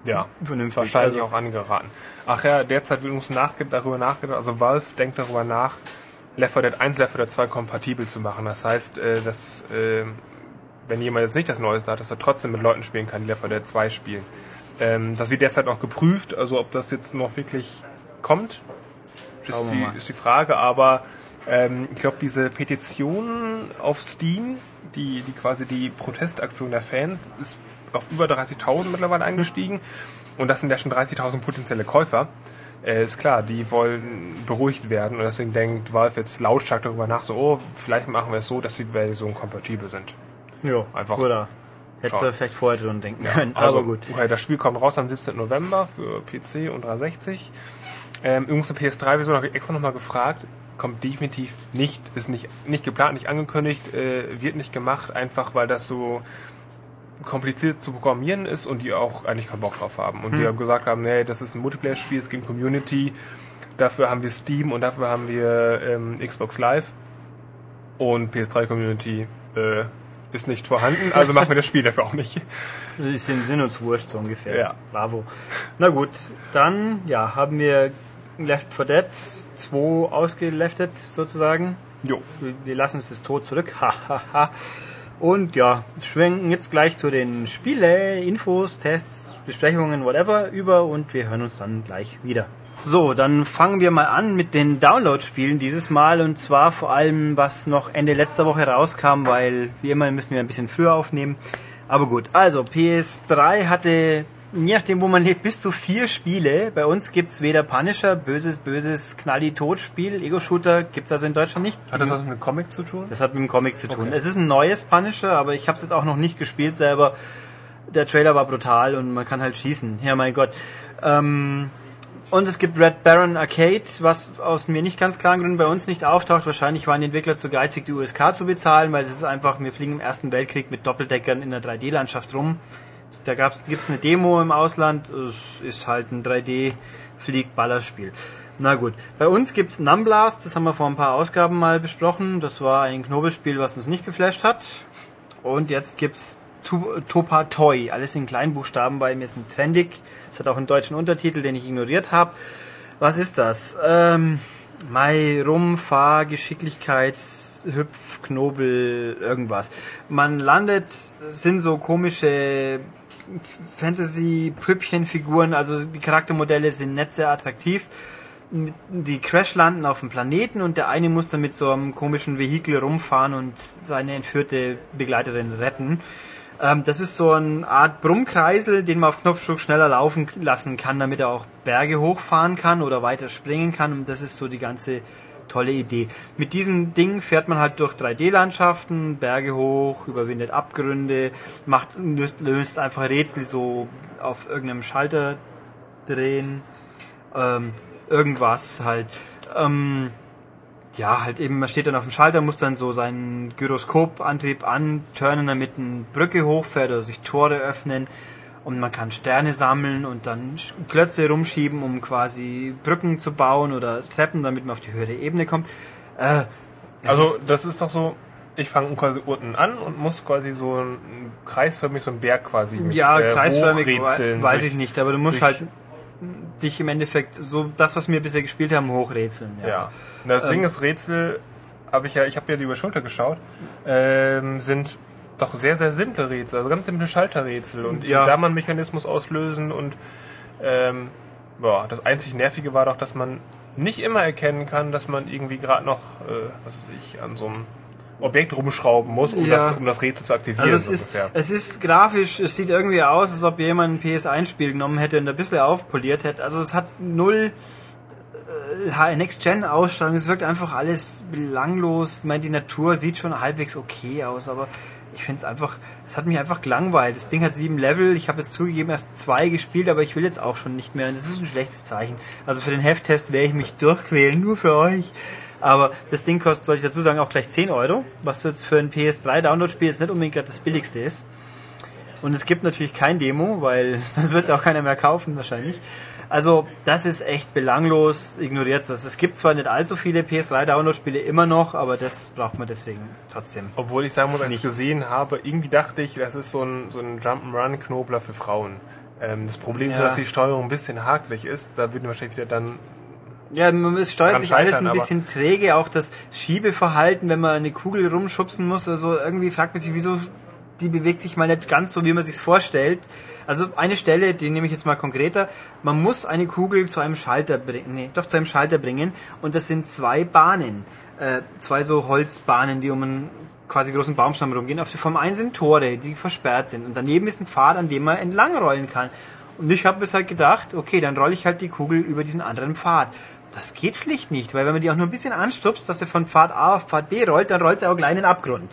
Ja, Vernünftig. wahrscheinlich Also- auch angeraten. Ach ja, derzeit wird uns nachge darüber nachgedacht, also Valve denkt darüber nach, Left 4 Dead 1, Left 4 Dead 2 kompatibel zu machen. Das heißt, äh, dass äh, wenn jemand jetzt nicht das Neueste hat, dass er trotzdem mit Leuten spielen kann, die Left 4 Dead 2 spielen. Ähm, das wird derzeit noch geprüft, also ob das jetzt noch wirklich kommt, ist die, ist die Frage, aber ähm, ich glaube, diese Petition auf Steam, die, die quasi die Protestaktion der Fans, ist auf über 30.000 mittlerweile eingestiegen. Und das sind ja schon 30.000 potenzielle Käufer. äh, ist klar, die wollen beruhigt werden und deswegen denkt Valve jetzt lautstark darüber nach, so, oh, vielleicht machen wir es so, dass die Versionen kompatibel sind. Ja, Einfach Oder hättest du vielleicht vorher dran denken können. Also, aber gut. Okay, das Spiel kommt raus am 17. November für PC und 360. Ähm, übrigens eine PS3-Version habe ich extra nochmal gefragt. Kommt definitiv nicht, ist nicht, nicht geplant, nicht angekündigt, äh, wird nicht gemacht, einfach weil das so kompliziert zu programmieren ist und die auch eigentlich keinen Bock drauf haben. Und Hm. die haben gesagt haben, nee, das ist ein Multiplayer-Spiel, es gibt Community, dafür haben wir Steam und dafür haben wir ähm, Xbox Live und PS3-Community äh, ist nicht vorhanden, also machen wir das Spiel dafür auch nicht. Die sind, sind uns wurscht, so ungefähr. Ja. Bravo. Na gut, dann ja, haben wir Left 4 Dead 2 ausgeleftet sozusagen. Jo. Wir- lassen uns das tot zurück. Ha, ha, ha. Und ja, schwenken jetzt gleich zu den Spiele, Infos, Tests, Besprechungen, whatever über und wir hören uns dann gleich wieder. So, dann fangen wir mal an mit den Download-Spielen dieses Mal und zwar vor allem, was noch Ende letzter Woche rauskam, weil wie immer müssen wir ein bisschen früher aufnehmen. Aber gut, also PS3 hatte, je nachdem wo man lebt, bis zu vier Spiele. Bei uns gibt's weder Punisher, böses, böses, knalli-Tot-Spiel, Ego-Shooter gibt's also in Deutschland nicht. Hat das was mit dem Comic zu tun? Das hat mit dem Comic zu tun. Okay. Es ist ein neues Punisher, aber ich habe es jetzt auch noch nicht gespielt selber. Der Trailer war brutal und man kann halt schießen. Ja, mein Gott. Ähm, und es gibt Red Baron Arcade, was aus mir nicht ganz klaren Gründen bei uns nicht auftaucht. Wahrscheinlich waren die Entwickler zu geizig, die USK zu bezahlen, weil es ist einfach, wir fliegen im Ersten Weltkrieg mit Doppeldeckern in der 3D-Landschaft rum. Da gibt es eine Demo im Ausland. Es ist halt ein 3D-Flieg-Ballerspiel. Na gut. Bei uns gibt's Numblast, das haben wir vor ein paar Ausgaben mal besprochen. Das war ein Knobelspiel, was uns nicht geflasht hat. Und jetzt gibt's Tu- Topa Toy, alles in Kleinbuchstaben, weil mir ist ein trendig. Es hat auch einen deutschen Untertitel, den ich ignoriert habe. Was ist das? Ähm, Mai, Rum, Fahr, Geschicklichkeits, Hüpf, Knobel, irgendwas. Man landet, sind so komische Fantasy-Püppchenfiguren, also die Charaktermodelle sind nicht sehr attraktiv. Die Crash landen auf dem Planeten und der eine muss dann mit so einem komischen Vehikel rumfahren und seine entführte Begleiterin retten. Ähm, das ist so eine Art Brummkreisel, den man auf Knopfdruck schneller laufen lassen kann, damit er auch Berge hochfahren kann oder weiter springen kann. Und das ist so die ganze tolle Idee. Mit diesem Ding fährt man halt durch 3D-Landschaften, Berge hoch, überwindet Abgründe, macht, löst, löst einfach Rätsel so auf irgendeinem Schalter drehen, ähm, irgendwas halt. Ähm, ja, halt eben, man steht dann auf dem Schalter, muss dann so seinen Gyroskopantrieb anturnen, damit eine Brücke hochfährt oder sich Tore öffnen und man kann Sterne sammeln und dann Klötze rumschieben, um quasi Brücken zu bauen oder Treppen, damit man auf die höhere Ebene kommt. Äh, Also das ist doch so, ich fange quasi unten an und muss quasi so ein kreisförmig, so ein Berg quasi mich, ja, äh, kreisförmig, hochrätseln weiß durch- ich nicht, aber du musst halt dich im Endeffekt so das, was wir bisher gespielt haben, hochrätseln. Ja. Und das Ähm, Ding ist, Rätsel, habe ich ja, ich habe ja die über Schulter geschaut, ähm, sind doch sehr, sehr simple Rätsel, also ganz simple Schalterrätsel und Ja. da man Mechanismus auslösen und ähm, boah, das einzig Nervige war doch, dass man nicht immer erkennen kann, dass man irgendwie gerade noch, äh, was weiß ich, an so einem Objekt rumschrauben muss, um, Ja. das, um das Rätsel zu aktivieren. Also es so ist, ungefähr. es ist grafisch, es sieht irgendwie aus, als ob jemand ein PS1-Spiel genommen hätte und ein bisschen aufpoliert hätte. Also es hat null äh, Next-Gen-Ausstrahlung, es wirkt einfach alles belanglos. Ich meine, die Natur sieht schon halbwegs okay aus, aber ich finde es einfach, es hat mich einfach gelangweilt. Das Ding hat sieben Level, ich habe jetzt zugegeben erst zwei gespielt, aber ich will jetzt auch schon nicht mehr und das ist ein schlechtes Zeichen. Also für den Hefttest werde ich mich durchquälen, nur für euch. Aber das Ding kostet, soll ich dazu sagen, auch gleich 10 Euro, was jetzt für ein PS3-Download-Spiel jetzt nicht unbedingt gerade das billigste ist. Und es gibt natürlich kein Demo, weil sonst wird es auch keiner mehr kaufen wahrscheinlich. Also das ist echt belanglos, ignoriert das. Es gibt zwar nicht allzu viele PS3-Download-Spiele immer noch, aber das braucht man deswegen trotzdem. Obwohl ich sagen muss, als ich Nicht. gesehen habe, irgendwie dachte ich, das ist so ein, so ein Jump'n'Run-Knobler für Frauen. Ähm, das Problem ist Ja. nur, dass die Steuerung ein bisschen hakelig ist. Da würden wahrscheinlich wieder dann Ja, man- es steuert sich alles ein bisschen träge, auch das Schiebeverhalten, wenn man eine Kugel rumschubsen muss, also irgendwie fragt man sich, wieso die bewegt sich mal nicht ganz so, wie man sich's vorstellt. Also eine Stelle, die nehme ich jetzt mal konkreter, man muss eine Kugel zu einem Schalter bringen, nee, doch zu einem Schalter bringen und das sind zwei Bahnen, äh, zwei so Holzbahnen, die um einen quasi großen Baumstamm rumgehen. Auf der vom einen sind Tore, die versperrt sind und daneben ist ein Pfad, an dem man entlangrollen kann. Und ich habe mir halt gedacht, okay, dann rolle ich halt die Kugel über diesen anderen Pfad. Das geht schlicht nicht, weil wenn man die auch nur ein bisschen anstupst, dass sie von Pfad A auf Pfad B rollt, dann rollt sie auch gleich in den Abgrund.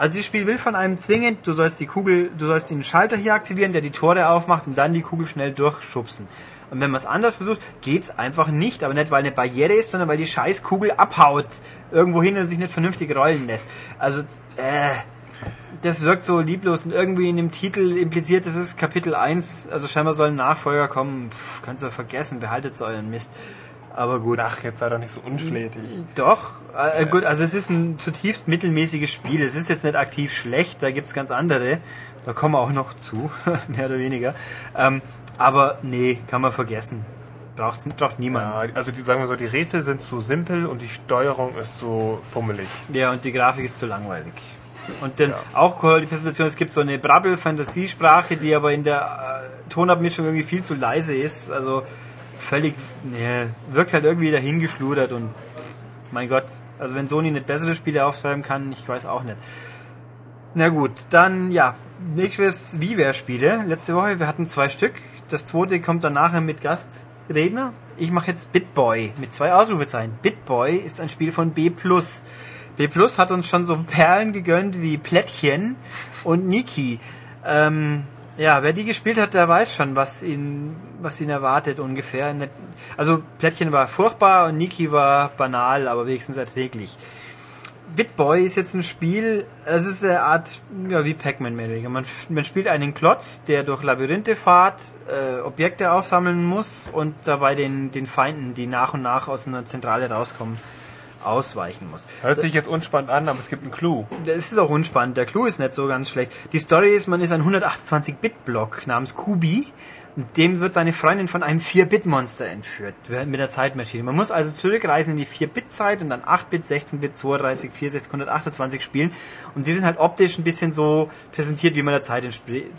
Also das Spiel will von einem zwingend, du sollst die Kugel, du sollst den Schalter hier aktivieren, der die Tore aufmacht und dann die Kugel schnell durchschubsen. Und wenn man es anders versucht, geht's einfach nicht, aber nicht weil eine Barriere ist, sondern weil die Scheißkugel abhaut irgendwo hin und sich nicht vernünftig rollen lässt. Also äh, das wirkt so lieblos und irgendwie in dem Titel impliziert, das ist Kapitel 1, also scheinbar soll ein Nachfolger kommen. Pff, kannst du vergessen, behaltet euren Mist. Aber gut. Ach, jetzt sei doch nicht so unflätig. Doch, äh, gut, also es ist ein zutiefst mittelmäßiges Spiel. Es ist jetzt nicht aktiv schlecht, da gibt's ganz andere. Da kommen wir auch noch zu, mehr oder weniger. Ähm, aber nee, kann man vergessen. Braucht's, braucht niemand. Ja, also die, sagen wir so, die Rätsel sind zu simpel und die Steuerung ist so fummelig. Ja, und die Grafik ist zu langweilig. Und dann auch die Präsentation, es gibt so eine Brabbel-Fantasiesprache, die aber in der äh, Tonabmischung irgendwie viel zu leise ist. Also völlig, nee, wirkt halt irgendwie dahingeschludert und mein Gott, also wenn Sony nicht bessere Spiele aufschreiben kann, ich weiß auch nicht. Na gut, dann ja, nächstes ViVare-Spiele. Letzte Woche, wir hatten zwei Stück. Das zweite kommt dann nachher mit Gastredner. Ich mache jetzt Bitboy mit zwei Ausrufezeichen. Bitboy ist ein Spiel von B+. B Plus hat uns schon so Perlen gegönnt wie Plättchen und Niki. Ähm, ja, wer die gespielt hat, der weiß schon, was ihn, was ihn erwartet ungefähr. Also Plättchen war furchtbar und Niki war banal, aber wenigstens erträglich. Bitboy ist jetzt ein Spiel, es ist eine Art, ja, wie Pac-Man mäßig. Man, man spielt einen Klotz, der durch Labyrinthe fahrt, äh, Objekte aufsammeln muss und dabei den, den Feinden, die nach und nach aus einer Zentrale rauskommen, ausweichen muss. Hört sich jetzt unspannend an, aber es gibt einen Clou. Das ist auch unspannend. Der Clou ist nicht so ganz schlecht. Die Story ist, man ist ein 128-Bit-Block namens Kubi. Dem wird seine Freundin von einem 4-Bit-Monster entführt mit der Zeitmaschine. Man muss also zurückreisen in die 4-Bit-Zeit und dann 8-Bit, 16-Bit, 32, 64, 128 spielen. Und die sind halt optisch ein bisschen so präsentiert, wie man der Zeit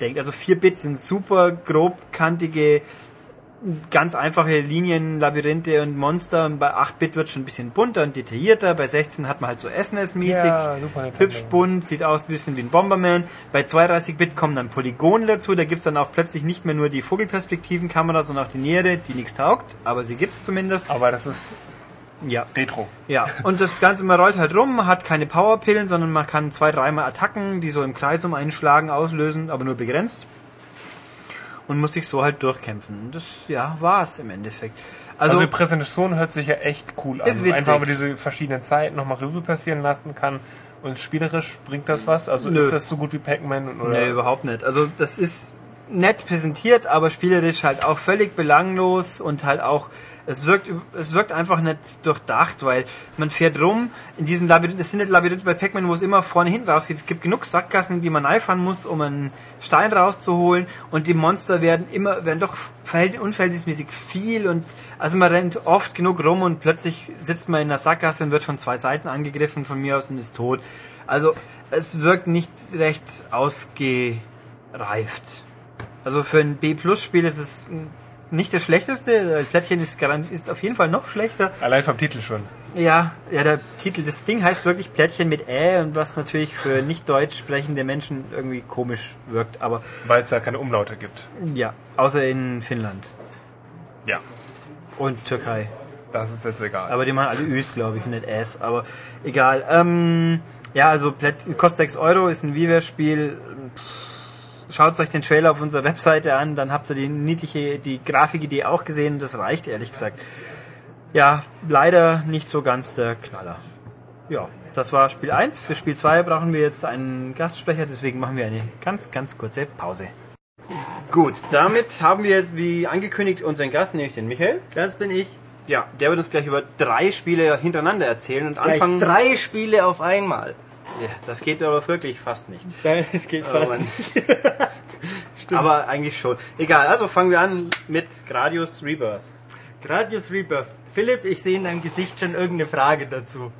denkt. Also 4-Bit sind super grobkantige ganz einfache Linien, Labyrinthe und Monster. Und bei 8-Bit wird schon ein bisschen bunter und detaillierter. Bei 16 hat man halt so SNES-mäßig. Ja, hübsch bunt, sieht aus ein bisschen wie ein Bomberman. Bei 32-Bit kommen dann Polygone dazu. Da gibt's dann auch plötzlich nicht mehr nur die Vogelperspektivenkamera, sondern auch die Nähere, die nichts taugt. Aber sie gibt's zumindest. Aber das ist ja. Retro. Ja, und das Ganze, man rollt halt rum, hat keine Powerpillen, sondern man kann zwei, dreimal Attacken, die so im Kreis um einen schlagen, auslösen, aber nur begrenzt und muss sich so halt durchkämpfen. Das ja war es im Endeffekt. Also, also, die Präsentation hört sich ja echt cool an. Ist witzig. Einfach, weil diese verschiedenen Zeiten nochmal Revue passieren lassen kann. Und spielerisch bringt das was? Also Nö. ist das so gut wie Pac-Man? Nee, überhaupt nicht. Also das ist nett präsentiert, aber spielerisch halt auch völlig belanglos und halt auch es wirkt, es wirkt einfach nicht durchdacht, weil man fährt rum in diesen Labyrinth, das sind nicht Labyrinthe bei Pac-Man, wo es immer vorne hinten rausgeht. Es gibt genug Sackgassen, die man einfahren muss, um einen Stein rauszuholen und die Monster werden immer, werden doch unverhältnismäßig viel und also man rennt oft genug rum und plötzlich sitzt man in einer Sackgasse und wird von zwei Seiten angegriffen von mir aus und ist tot. Also es wirkt nicht recht ausgereift. Also für ein B-Plus-Spiel ist es nicht das schlechteste. Plättchen ist, ist auf jeden Fall noch schlechter. Allein vom Titel schon. Ja, ja, der Titel, das Ding heißt wirklich Plättchen mit Ä und was natürlich für nicht deutsch sprechende Menschen irgendwie komisch wirkt, aber. Weil es da keine Umlaute gibt. Ja, außer in Finnland. Ja. Und Türkei. Das ist jetzt egal. Aber die machen alle Üs, glaube ich, nicht S, aber egal. Ähm, ja, also Plätt, kostet 6 Euro, ist ein Viva-Spiel. Pff schaut euch den Trailer auf unserer Webseite an, dann habt ihr die niedliche, die Grafikidee auch gesehen, das reicht ehrlich gesagt. Ja, leider nicht so ganz der Knaller. Ja, das war Spiel 1. Für Spiel 2 brauchen wir jetzt einen Gastsprecher, deswegen machen wir eine ganz, ganz kurze Pause. Gut, damit haben wir jetzt wie angekündigt unseren Gast, nämlich den Michael. Das bin ich. Ja, der wird uns gleich über drei Spiele hintereinander erzählen und gleich anfangen. Drei Spiele auf einmal. Ja, das geht aber wirklich fast nicht. Nein, das geht aber fast nicht. aber eigentlich schon. Egal, also fangen wir an mit Gradius Rebirth. Gradius Rebirth. Philipp, ich sehe in deinem Gesicht schon irgendeine Frage dazu.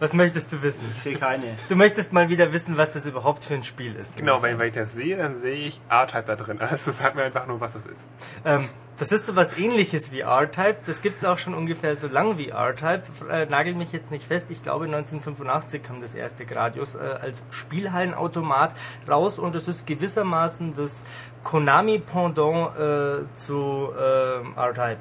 Was möchtest du wissen? Ich sehe keine. Du möchtest mal wieder wissen, was das überhaupt für ein Spiel ist. Genau, weil, weil ich das sehe, dann sehe ich Art halt da drin. Also sagt mir einfach nur, was das ist. Ähm, Das ist so was ähnliches wie R-Type. Das gibt es auch schon ungefähr so lang wie R-Type. Äh, nagel mich jetzt nicht fest. Ich glaube 1985 kam das erste Gradius äh, als Spielhallenautomat raus und es ist gewissermaßen das Konami-Pendant äh, zu äh, R-Type.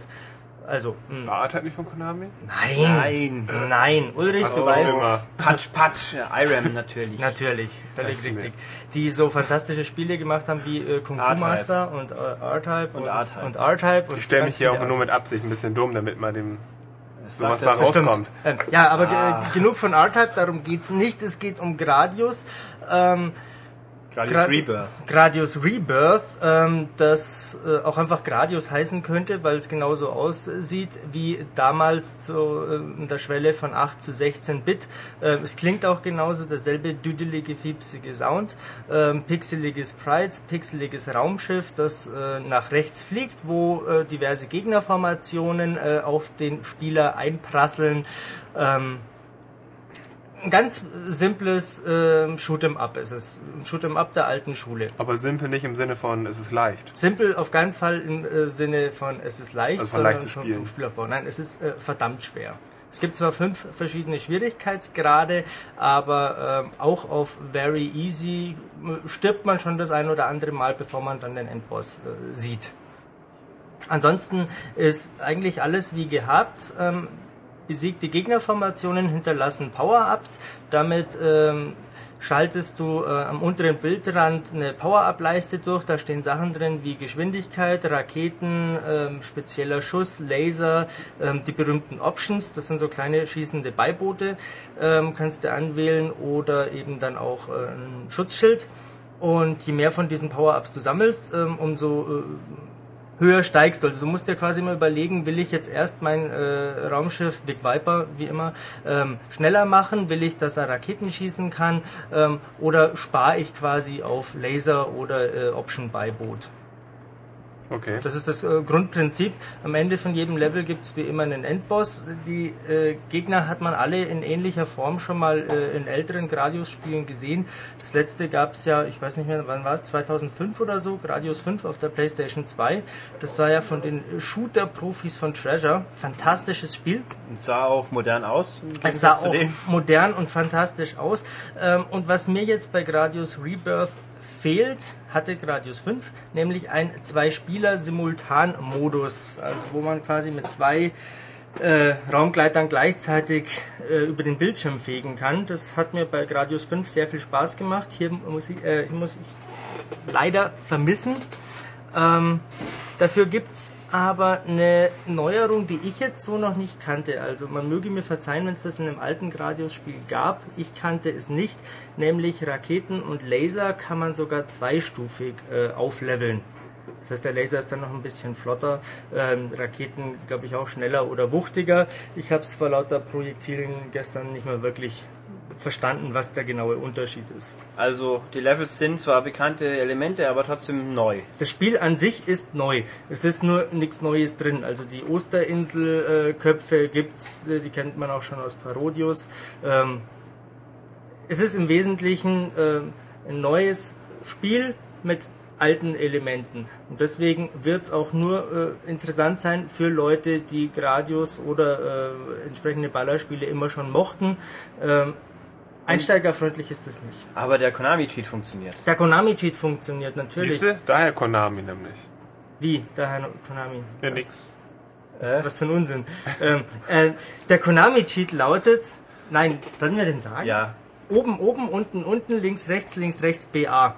Also, mh. War Art halt nicht von Konami? nein, Nein. nein, Ulrich, Was du weißt, immer. Patsch, Patsch, ja, IRAM natürlich. Natürlich, völlig richtig. Die so fantastische Spiele gemacht haben wie äh, Kung Fu. Master und äh, R-Type und R-Type. Und R-Type Ich stelle mich hier auch nur mit Absicht ein bisschen dumm, damit man dem sowas sagt mal rauskommt. Ähm, ja, aber Ah. genug von R-Type, darum geht's nicht. Es geht um Gradius. Ähm, Gradius Gra- Rebirth. Gradius Rebirth, ähm, das äh, auch einfach Gradius heißen könnte, weil es genauso aussieht wie damals zu äh, der Schwelle von 8 zu 16 Bit. Äh, es klingt auch genauso, derselbe düdelige, fiepsige Sound, ähm, pixeliges Sprites, pixeliges Raumschiff, das äh, nach rechts fliegt, wo äh, diverse Gegnerformationen äh, auf den Spieler einprasseln. Ähm, ein ganz simples ähm, Shoot'em Up ist es. Ein Shoot'em Up der alten Schule. Aber simpel nicht im Sinne von, es ist leicht. Simpel auf keinen Fall im äh, Sinne von es ist leicht, Also von leicht zu spielen. vom Spielaufbau. Nein, es ist äh, verdammt schwer. Es gibt zwar fünf verschiedene Schwierigkeitsgrade, aber ähm, auch auf Very Easy äh, stirbt man schon das ein oder andere Mal, bevor man dann den Endboss äh, sieht. Ansonsten ist eigentlich alles wie gehabt. Ähm, besiegte Gegnerformationen hinterlassen Power-Ups. Damit ähm, schaltest du äh, am unteren Bildrand eine Power-Up-Leiste durch. Da stehen Sachen drin wie Geschwindigkeit, Raketen, ähm, spezieller Schuss, Laser, ähm, die berühmten Options. Das sind so kleine schießende Beiboote, ähm, kannst du anwählen oder eben dann auch äh, ein Schutzschild. Und je mehr von diesen Power-Ups du sammelst, ähm, umso äh, höher steigst. Also du musst dir quasi mal überlegen, will ich jetzt erst mein äh, Raumschiff Big Viper, wie immer, ähm, schneller machen? Will ich, dass er Raketen schießen kann? Ähm, oder spare ich quasi auf Laser oder äh, Option Beiboot? Okay. Das ist das äh, Grundprinzip. Am Ende von jedem Level gibt es wie immer einen Endboss. Die äh, Gegner hat man alle in ähnlicher Form schon mal äh, in älteren Gradius-Spielen gesehen. Das letzte gab es ja, ich weiß nicht mehr, wann war es, 2005 oder so, Gradius 5 auf der PlayStation 2. Das war ja von den Shooter-Profis von Treasure. Fantastisches Spiel. Und sah auch modern aus. Es sah auch modern und fantastisch aus. Ähm, und was mir jetzt bei Gradius Rebirth fehlt, hatte Gradius 5, nämlich ein Zwei-Spieler-Simultan-Modus, also wo man quasi mit zwei äh, Raumgleitern gleichzeitig äh, über den Bildschirm fegen kann. Das hat mir bei Gradius 5 sehr viel Spaß gemacht. Hier muss ich äh, muss ich leider vermissen. Ähm, dafür gibt's aber eine Neuerung, die ich jetzt so noch nicht kannte. Also man möge mir verzeihen, wenn es das in einem alten Gradius-Spiel gab. Ich kannte es nicht. Nämlich Raketen und Laser kann man sogar zweistufig äh, aufleveln. Das heißt, der Laser ist dann noch ein bisschen flotter, ähm, Raketen, glaube ich, auch schneller oder wuchtiger. Ich habe es vor lauter Projektilen gestern nicht mehr wirklich verstanden, was der genaue Unterschied ist. Also die Levels sind zwar bekannte Elemente, aber trotzdem neu. Das Spiel an sich ist neu. Es ist nur nichts Neues drin. Also die Osterinsel-Köpfe gibt's, äh, die kennt man auch schon aus Parodius. Ähm, es ist im Wesentlichen ähm, ein neues Spiel mit alten Elementen. Und deswegen wird es auch nur äh, interessant sein für Leute, die Gradius oder äh, entsprechende Ballerspiele immer schon mochten. Ähm, einsteigerfreundlich ist es nicht. Aber der Konami-Cheat funktioniert. Der Konami-Cheat funktioniert natürlich. Siehste? Daher Konami nämlich. Wie? Daher Konami. Ja, nix. Was, was für ein Unsinn. ähm, äh, der Konami-Cheat lautet, nein, sollen wir den sagen? Ja. Oben, oben, unten, unten, links, rechts, links, rechts, BA.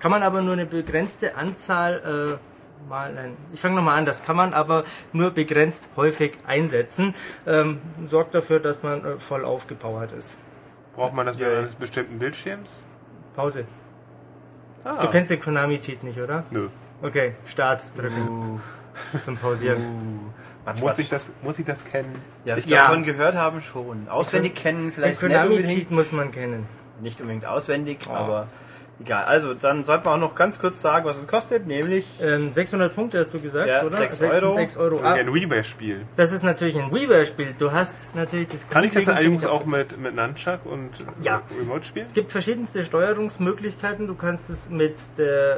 Kann man aber nur eine begrenzte Anzahl äh, mal, nein, ich fange nochmal an, das kann man aber nur begrenzt häufig einsetzen. Ähm, sorgt dafür, dass man äh, voll aufgepowert ist. Braucht man das Ja. während eines bestimmten Bildschirms? Pause. Ah. Du kennst den Konami-Cheat nicht, oder? Nö. Okay, Start drücken Uh, zum Pausieren. Matsch, Muss Matsch. ich, das, muss ich das kennen? Ja, ich Ja. davon gehört haben schon. Auswendig kennen Den vielleicht nicht Konami-Cheat muss man kennen. Nicht unbedingt auswendig, Oh. aber Egal, also dann sollte man auch noch ganz kurz sagen, was es kostet, nämlich Ähm, 600 Punkte hast du gesagt, Ja, oder? 6 6 Euro. 6 Euro. Das ist Ah, ein WiiWare-Spiel. das ist natürlich ein WiiWare-Spiel. Du hast natürlich das Kann ich das nicht auch mit, mit Nunchuck und Ja. Remote spielen? Es gibt verschiedenste Steuerungsmöglichkeiten. Du kannst es mit der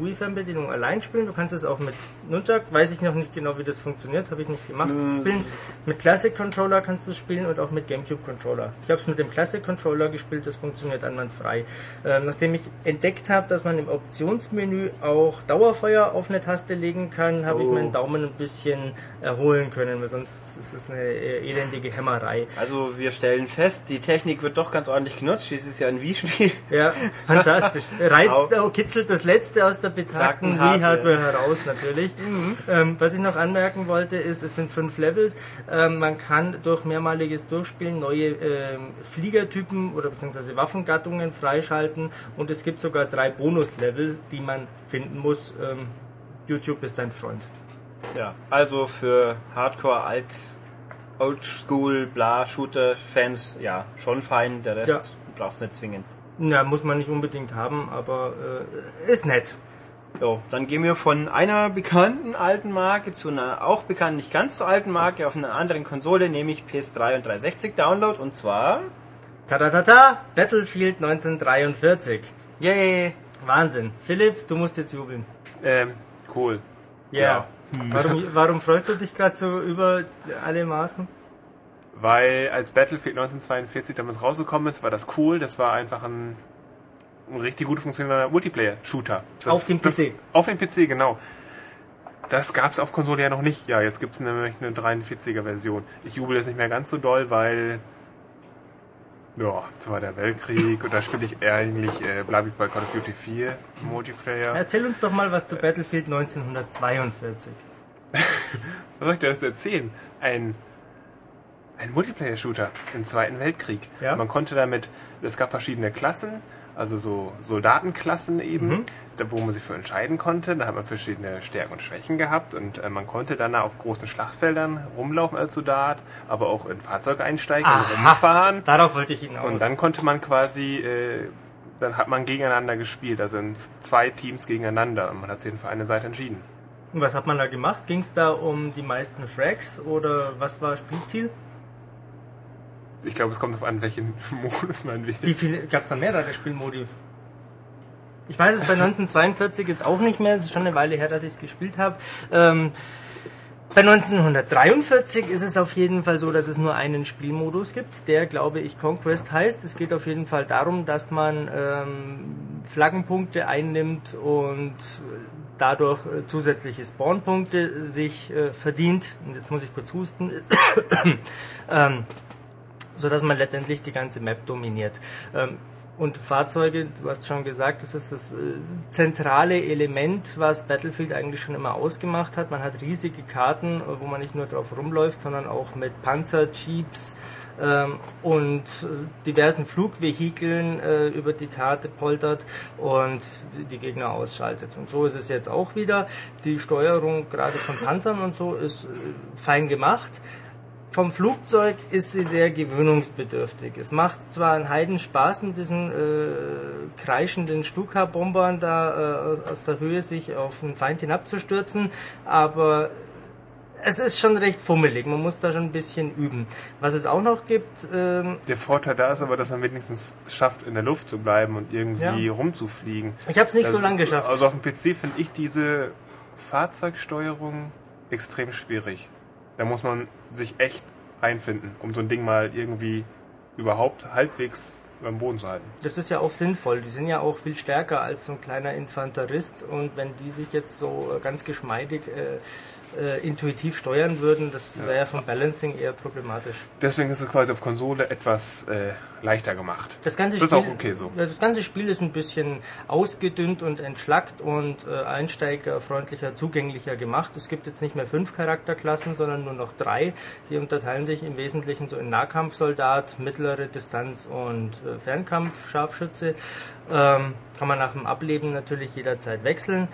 äh, Wii-Fernbedienung allein spielen. Du kannst es auch mit Nunchuck. Weiß ich noch nicht genau, wie das funktioniert. Habe ich nicht gemacht. Spielen. Mit Classic Controller kannst du es spielen und auch mit GameCube Controller. Ich habe es mit dem Classic Controller gespielt. Das funktioniert einwandfrei. Ähm, nachdem ich entdeckt habe, dass man im Optionsmenü auch Dauerfeuer auf eine Taste legen kann, habe ich Oh. meinen Daumen ein bisschen erholen können, weil sonst ist es eine äh, elendige Hämmerei. Also wir stellen fest, die Technik wird doch ganz ordentlich genutzt. Schließlich ist es ja ein Wii-Spiel. Ja, fantastisch. Reizt, oh, kitzelt das Letzte aus der betagten Wii-Hardware heraus natürlich. Ähm, was ich noch anmerken wollte, ist, es sind fünf Levels. Ähm, man kann durch mehrmaliges Durchspielen neue ähm, Fliegertypen oder beziehungsweise Waffengattungen freischalten und es gibt sogar drei Bonus-Level, die man finden muss. Ähm, YouTube ist dein Freund. Ja, also für Hardcore, Alt, Oldschool, bla, Shooter-Fans, ja, schon fein. Der Rest Ja. braucht's nicht zwingen. Na, muss man nicht unbedingt haben, aber äh, ist nett. Jo, dann gehen wir von einer bekannten alten Marke zu einer auch bekannten, nicht ganz so alten Marke auf einer anderen Konsole, nämlich PS3 und 360 Download und zwar. Tatatata, Battlefield 1943. Yay! Wahnsinn. Philipp, du musst jetzt jubeln. Ähm, cool. Ja. Warum, warum freust du dich gerade so über alle Maßen? Weil als Battlefield 1942 damals rausgekommen ist, war das cool. Das war einfach ein, ein richtig gut funktionierender Multiplayer-Shooter. Das- Auf dem das- PC. Auf dem PC, genau. Das gab es auf Konsole ja noch nicht. Ja, jetzt gibt es nämlich eine 43er-Version. Ich jubel jetzt nicht mehr ganz so doll, weil... Ja, Zweiter Weltkrieg und da spiele ich eigentlich, äh, bleibe ich bei Call of Duty 4 Multiplayer. Erzähl uns doch mal was zu Battlefield 1942. Was soll ich dir das erzählen? Ein, ein Multiplayer-Shooter im Zweiten Weltkrieg. Ja. Man konnte damit, es gab verschiedene Klassen, also so Soldatenklassen eben, Mhm. da, wo man sich für entscheiden konnte. Da hat man verschiedene Stärken und Schwächen gehabt und äh, man konnte dann auf großen Schlachtfeldern rumlaufen als Soldat, aber auch in Fahrzeuge einsteigen und rumfahren. Darauf wollte ich hinaus. Und dann konnte man quasi, äh, dann hat man gegeneinander gespielt, also in zwei Teams gegeneinander und man hat sich für eine Seite entschieden. Und was hat man da gemacht? Ging es da um die meisten Frags oder was war Spielziel? Ich glaube, es kommt auf an, welchen Modus man wählt. Wie viele gab es da mehrere Spielmodi? Ich weiß es bei 1942 jetzt auch nicht mehr, es ist schon eine Weile her, dass ich es gespielt habe. Ähm, bei 1943 ist es auf jeden Fall so, dass es nur einen Spielmodus gibt, der, glaube ich, Conquest heißt. Es geht auf jeden Fall darum, dass man ähm, Flaggenpunkte einnimmt und dadurch äh, zusätzliche Spawnpunkte sich äh, verdient. Und jetzt muss ich kurz husten. ähm, so dass man letztendlich die ganze Map dominiert. Ähm, und Fahrzeuge, du hast schon gesagt, das ist das äh, zentrale Element, was Battlefield eigentlich schon immer ausgemacht hat. Man hat riesige Karten, äh, wo man nicht nur drauf rumläuft, sondern auch mit Panzer, Jeeps ähm, und äh, diversen Flugvehikeln äh, über die Karte poltert und die- die Gegner ausschaltet. Und so ist es jetzt auch wieder. Die Steuerung gerade von Panzern und so ist äh, fein gemacht. Vom Flugzeug ist sie sehr gewöhnungsbedürftig. Es macht zwar einen Heiden Spaß mit diesen äh, kreischenden Stuka-Bombern da äh, aus, aus der Höhe sich auf einen Feind hinabzustürzen, aber es ist schon recht fummelig. Man muss da schon ein bisschen üben. Was es auch noch gibt, ähm, Der Vorteil da ist aber, dass man wenigstens schafft, in der Luft zu bleiben und irgendwie Ja. rumzufliegen. ich habe es nicht Das so lange geschafft. Also auf dem PC finde ich diese Fahrzeugsteuerung extrem schwierig. Da muss man sich echt einfinden, um so ein Ding mal irgendwie überhaupt halbwegs am Boden zu halten. Das ist ja auch sinnvoll. Die sind ja auch viel stärker als so ein kleiner Infanterist. Und wenn die sich jetzt so äh, ganz geschmeidig äh, äh, intuitiv steuern würden, das wäre ja vom Balancing eher problematisch. Deswegen ist es quasi auf Konsole etwas äh, leichter gemacht. Das ganze, Das ist Spiel, auch okay so. Das ganze Spiel ist ein bisschen ausgedünnt und entschlackt und äh, einsteigerfreundlicher, zugänglicher gemacht. Es gibt jetzt nicht mehr fünf Charakterklassen, sondern nur noch drei. Die unterteilen sich im Wesentlichen so in Nahkampfsoldat, mittlere Distanz und äh, Fernkampf-Scharfschütze. Ähm, kann man nach dem Ableben natürlich jederzeit wechseln.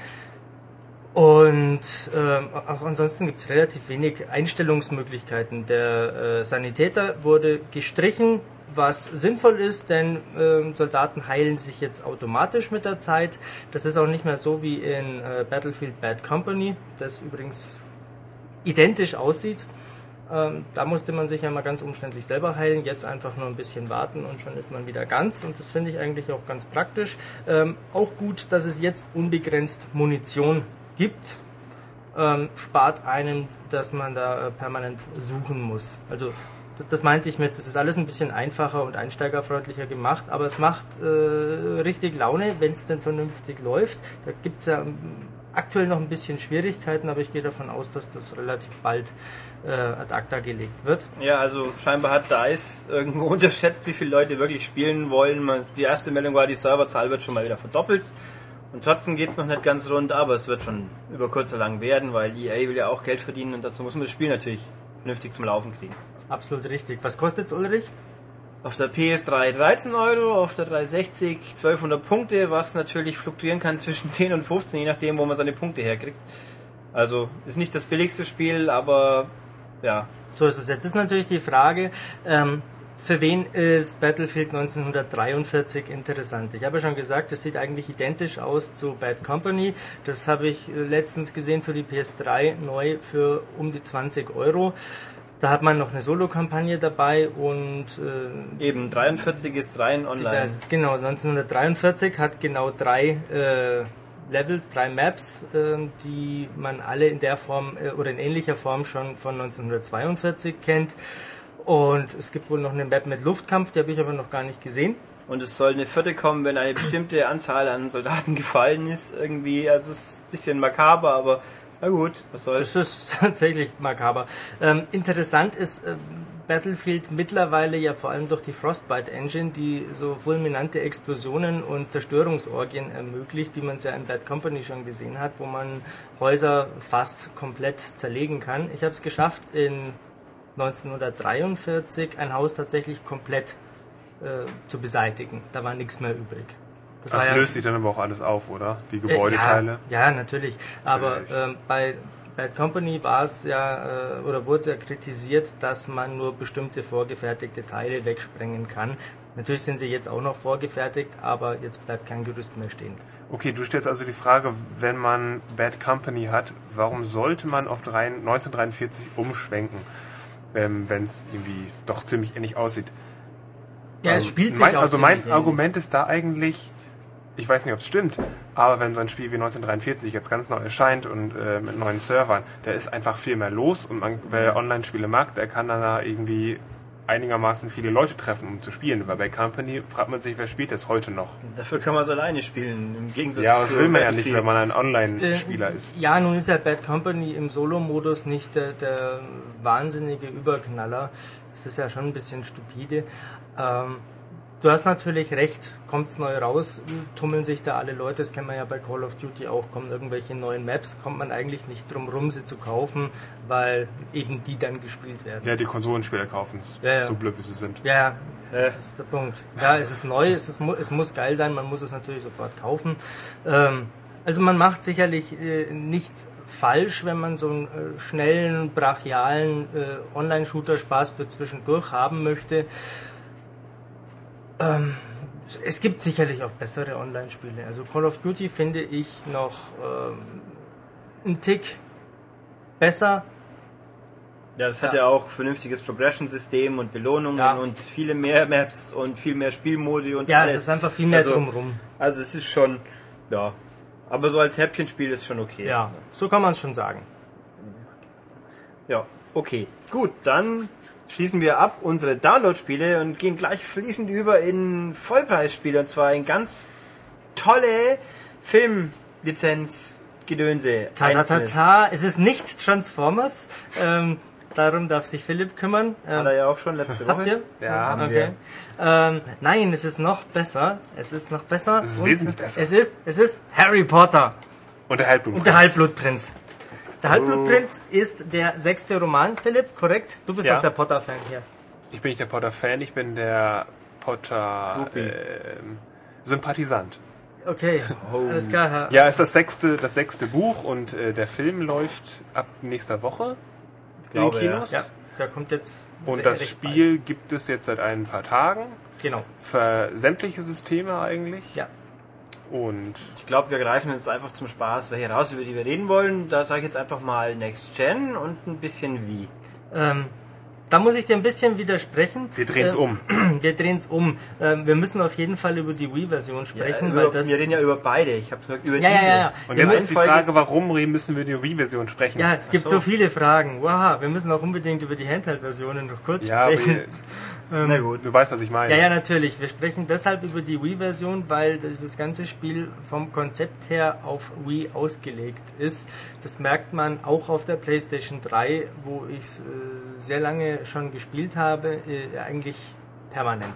Und ähm, auch ansonsten gibt es relativ wenig Einstellungsmöglichkeiten. Der äh, Sanitäter wurde gestrichen, was sinnvoll ist, denn ähm, Soldaten heilen sich jetzt automatisch mit der Zeit. Das ist auch nicht mehr so wie in äh, Battlefield Bad Company, das übrigens identisch aussieht. Ähm, da musste man sich ja mal ganz umständlich selber heilen, jetzt einfach nur ein bisschen warten und schon ist man wieder ganz und das finde ich eigentlich auch ganz praktisch. Ähm, auch gut, dass es jetzt unbegrenzt Munition gibt. Ähm, spart einem, dass man da äh, permanent suchen muss. Also das meinte ich mit, das ist alles ein bisschen einfacher und einsteigerfreundlicher gemacht, aber es macht äh, richtig Laune, wenn es denn vernünftig läuft. Da gibt es ja ähm, aktuell noch ein bisschen Schwierigkeiten, aber ich gehe davon aus, dass das relativ bald äh, ad acta gelegt wird. Ja, also scheinbar hat DICE irgendwo unterschätzt, wie viele Leute wirklich spielen wollen. Die erste Meldung war, die Serverzahl wird schon mal wieder verdoppelt. Und trotzdem geht es noch nicht ganz rund, aber es wird schon über kurz oder lang werden, weil EA will ja auch Geld verdienen und dazu muss man das Spiel natürlich vernünftig zum Laufen kriegen. Absolut richtig. Was kostet es, Ulrich? Auf der PS3 13 Euro, auf der 360 1200 Punkte, was natürlich fluktuieren kann zwischen 10 und 15, je nachdem, wo man seine Punkte herkriegt. Also ist nicht das billigste Spiel, aber ja. So ist es. Jetzt ist natürlich die Frage, ähm, für wen ist Battlefield 1943 interessant? Ich habe ja schon gesagt, es sieht eigentlich identisch aus zu Bad Company. Das habe ich letztens gesehen für die PS3 neu für um die 20 Euro. Da hat man noch eine Solo-Kampagne dabei und äh, eben 43 ist rein online. Das ist genau 1943 hat genau drei äh, Level, drei Maps, äh, die man alle in der Form äh, oder in ähnlicher Form schon von 1942 kennt. Und es gibt wohl noch eine Map mit Luftkampf, die habe ich aber noch gar nicht gesehen. Und es soll eine vierte kommen, wenn eine bestimmte Anzahl an Soldaten gefallen ist. Irgendwie, also es ist ein bisschen makaber, aber na gut, was soll's. Das ist tatsächlich makaber. Ähm, interessant ist äh, Battlefield mittlerweile ja vor allem durch die Frostbite Engine, die so fulminante Explosionen und Zerstörungsorgien ermöglicht, die man ja in Bad Company schon gesehen hat, wo man Häuser fast komplett zerlegen kann. Ich habe es geschafft, in 1943 ein Haus tatsächlich komplett äh, zu beseitigen. Da war nichts mehr übrig. Das, das löst ja, sich dann aber auch alles auf, oder? Die Gebäudeteile? Äh, ja, ja, natürlich. Aber ähm, bei Bad Company war es ja, äh, oder wurde es ja kritisiert, dass man nur bestimmte vorgefertigte Teile wegsprengen kann. Natürlich sind sie jetzt auch noch vorgefertigt, aber jetzt bleibt kein Gerüst mehr stehen. Okay, du stellst also die Frage, wenn man Bad Company hat, warum sollte man auf 1943 umschwenken, ähm, wenn es irgendwie doch ziemlich ähnlich aussieht? Ja, es ähm, spielt sich mein, auch Also mein Argument ist da eigentlich, ich weiß nicht, ob es stimmt, aber wenn so ein Spiel wie 1943 jetzt ganz neu erscheint und äh, mit neuen Servern, da ist einfach viel mehr los und man, wer Online-Spiele mag, der kann dann da irgendwie einigermaßen viele Leute treffen, um zu spielen. Aber bei Company fragt man sich, wer spielt das heute noch? Dafür kann man es alleine spielen, im Gegensatz Ja, das will man ja nicht, wenn man ein Online-Spieler äh, ist. Ja, nun ist ja Bad Company im Solo-Modus nicht der, der, wahnsinnige Überknaller. Das ist ja schon ein bisschen stupide. Ähm, Du hast natürlich recht, kommt es neu raus, tummeln sich da alle Leute, das kennen wir ja bei Call of Duty auch, kommen irgendwelche neuen Maps, kommt man eigentlich nicht drum rum, sie zu kaufen, weil eben die dann gespielt werden. Ja, die Konsolenspieler kaufen es, ja, ja. so blöd wie sie sind. Ja, das ist der Punkt. Ja, es ist neu, es, ist, es muss geil sein, man muss es natürlich sofort kaufen. Ähm, also man macht sicherlich äh, nichts falsch, wenn man so einen äh, schnellen, brachialen äh, Online-Shooter-Spaß für zwischendurch haben möchte. Ähm, es gibt sicherlich auch bessere Online-Spiele. Also Call of Duty finde ich noch ähm, einen Tick besser. Ja, das hat ja, ja auch vernünftiges Progression-System und Belohnungen ja. und viele mehr Maps und viel mehr Spielmodi und Ja, alles. es ist einfach viel mehr also, drumrum. Also es ist schon, ja. Aber so als Häppchenspiel ist schon okay. Ja, so kann man es schon sagen. Ja, okay. Gut, dann schließen wir ab unsere Download-Spiele und gehen gleich fließend über in Vollpreisspiele und zwar in ganz tolle Filmlizenz-Gedönse. Ta, ta, ta, ta. Es ist nicht Transformers. Ähm, darum darf sich Philipp kümmern. Ähm, Hat er ja auch schon letzte Woche. Habt ihr? Ja, haben okay. Ähm, nein, es ist noch besser. Es ist noch besser. Es ist wesentlich besser. Es ist, es ist Harry Potter. Und der Halbblutprinz. Und der Halbblutprinz. Der Halbblutprinz ist der sechste Roman, Philipp, korrekt? Du bist Ja. doch der Potter-Fan hier. Ich bin nicht der Potter-Fan, ich bin der Potter ähm, Sympathisant. Okay, alles klar. Herr- Ja, ist das sechste, das sechste Buch und äh, der Film läuft ab nächster Woche in den Kinos. Ja, der kommt jetzt Und das Spiel gibt es jetzt seit ein paar Tagen bald. Genau. für sämtliche Systeme eigentlich. Ja. Und Ich glaube, wir greifen jetzt einfach zum Spaß welche raus, über die wir reden wollen. Da sage ich jetzt einfach mal Next Gen und ein bisschen wie. Ähm, da muss ich dir ein bisschen widersprechen. wir drehen es Äh, um. Wir drehen es um. Ähm, wir müssen auf jeden Fall über die Wii-Version sprechen, über, weil das. wir reden ja über beide. Ich habe gesagt, über Ja, ja, diese. ja, ja. Und Wir jetzt ist die Frage, ist- warum müssen wir die Wii-Version sprechen? Ja, es gibt so. so. viele Fragen. Wow, wir müssen auch unbedingt über die Handheld-Versionen noch kurz Ja, aber sprechen. ihr- Na gut. du weißt, was ich meine. Ja, ja, natürlich. Wir sprechen deshalb über die Wii-Version, weil dieses ganze Spiel vom Konzept her auf Wii ausgelegt ist. Das merkt man auch auf der PlayStation 3, wo ich es äh, sehr lange schon gespielt habe, äh, eigentlich permanent.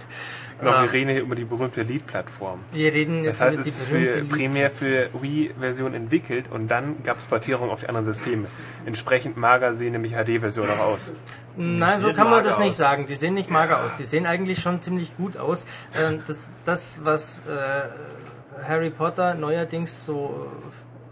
Genau, wir reden hier über die berühmte Lead-Plattform. wir reden jetzt Das heißt, über es die ist für, Lead- primär für Wii-Version entwickelt und dann gab es Portierung auf die anderen Systeme. Entsprechend mager sehen nämlich HD-Version auch aus. Nein, so kann man das nicht aus. sagen. Die sehen nicht mager aus. Die sehen eigentlich schon ziemlich gut aus. Ähm, Das, das was äh, Harry Potter neuerdings so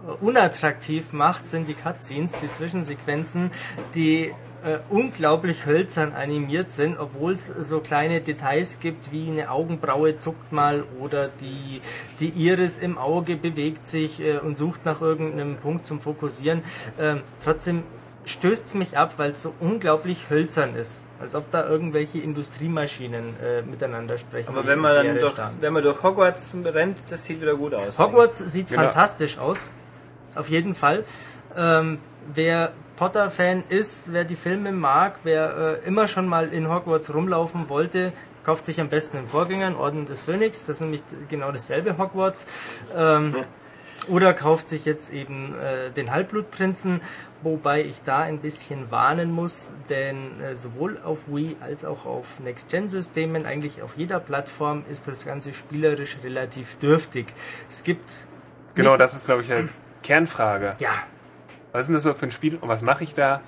äh, unattraktiv macht, sind die Cutscenes, die Zwischensequenzen, die äh, unglaublich hölzern animiert sind, obwohl es so kleine Details gibt, wie eine Augenbraue zuckt mal oder die, die Iris im Auge bewegt sich äh, und sucht nach irgendeinem Punkt zum Fokussieren. Ähm, trotzdem stößt es mich ab, weil es so unglaublich hölzern ist. Als ob da irgendwelche Industriemaschinen äh, miteinander sprechen. Aber wenn man dann durch, wenn man durch Hogwarts rennt, das sieht wieder gut aus. Hogwarts sieht Genau. fantastisch aus. Auf jeden Fall. Ähm, wer Potter-Fan ist, wer die Filme mag, wer äh, immer schon mal in Hogwarts rumlaufen wollte, kauft sich am besten den Vorgänger, den Orden des Phönix. Das ist nämlich genau dasselbe Hogwarts. Ähm, oder kauft sich jetzt eben äh, den Halbblutprinzen, wobei ich da ein bisschen warnen muss, denn äh, sowohl auf Wii als auch auf Next-Gen-Systemen, eigentlich auf jeder Plattform, ist das Ganze spielerisch relativ dürftig. Es gibt Genau, das ist, glaube ich, als Kernfrage. ja, Was ist denn das so für ein Spiel und was mache ich da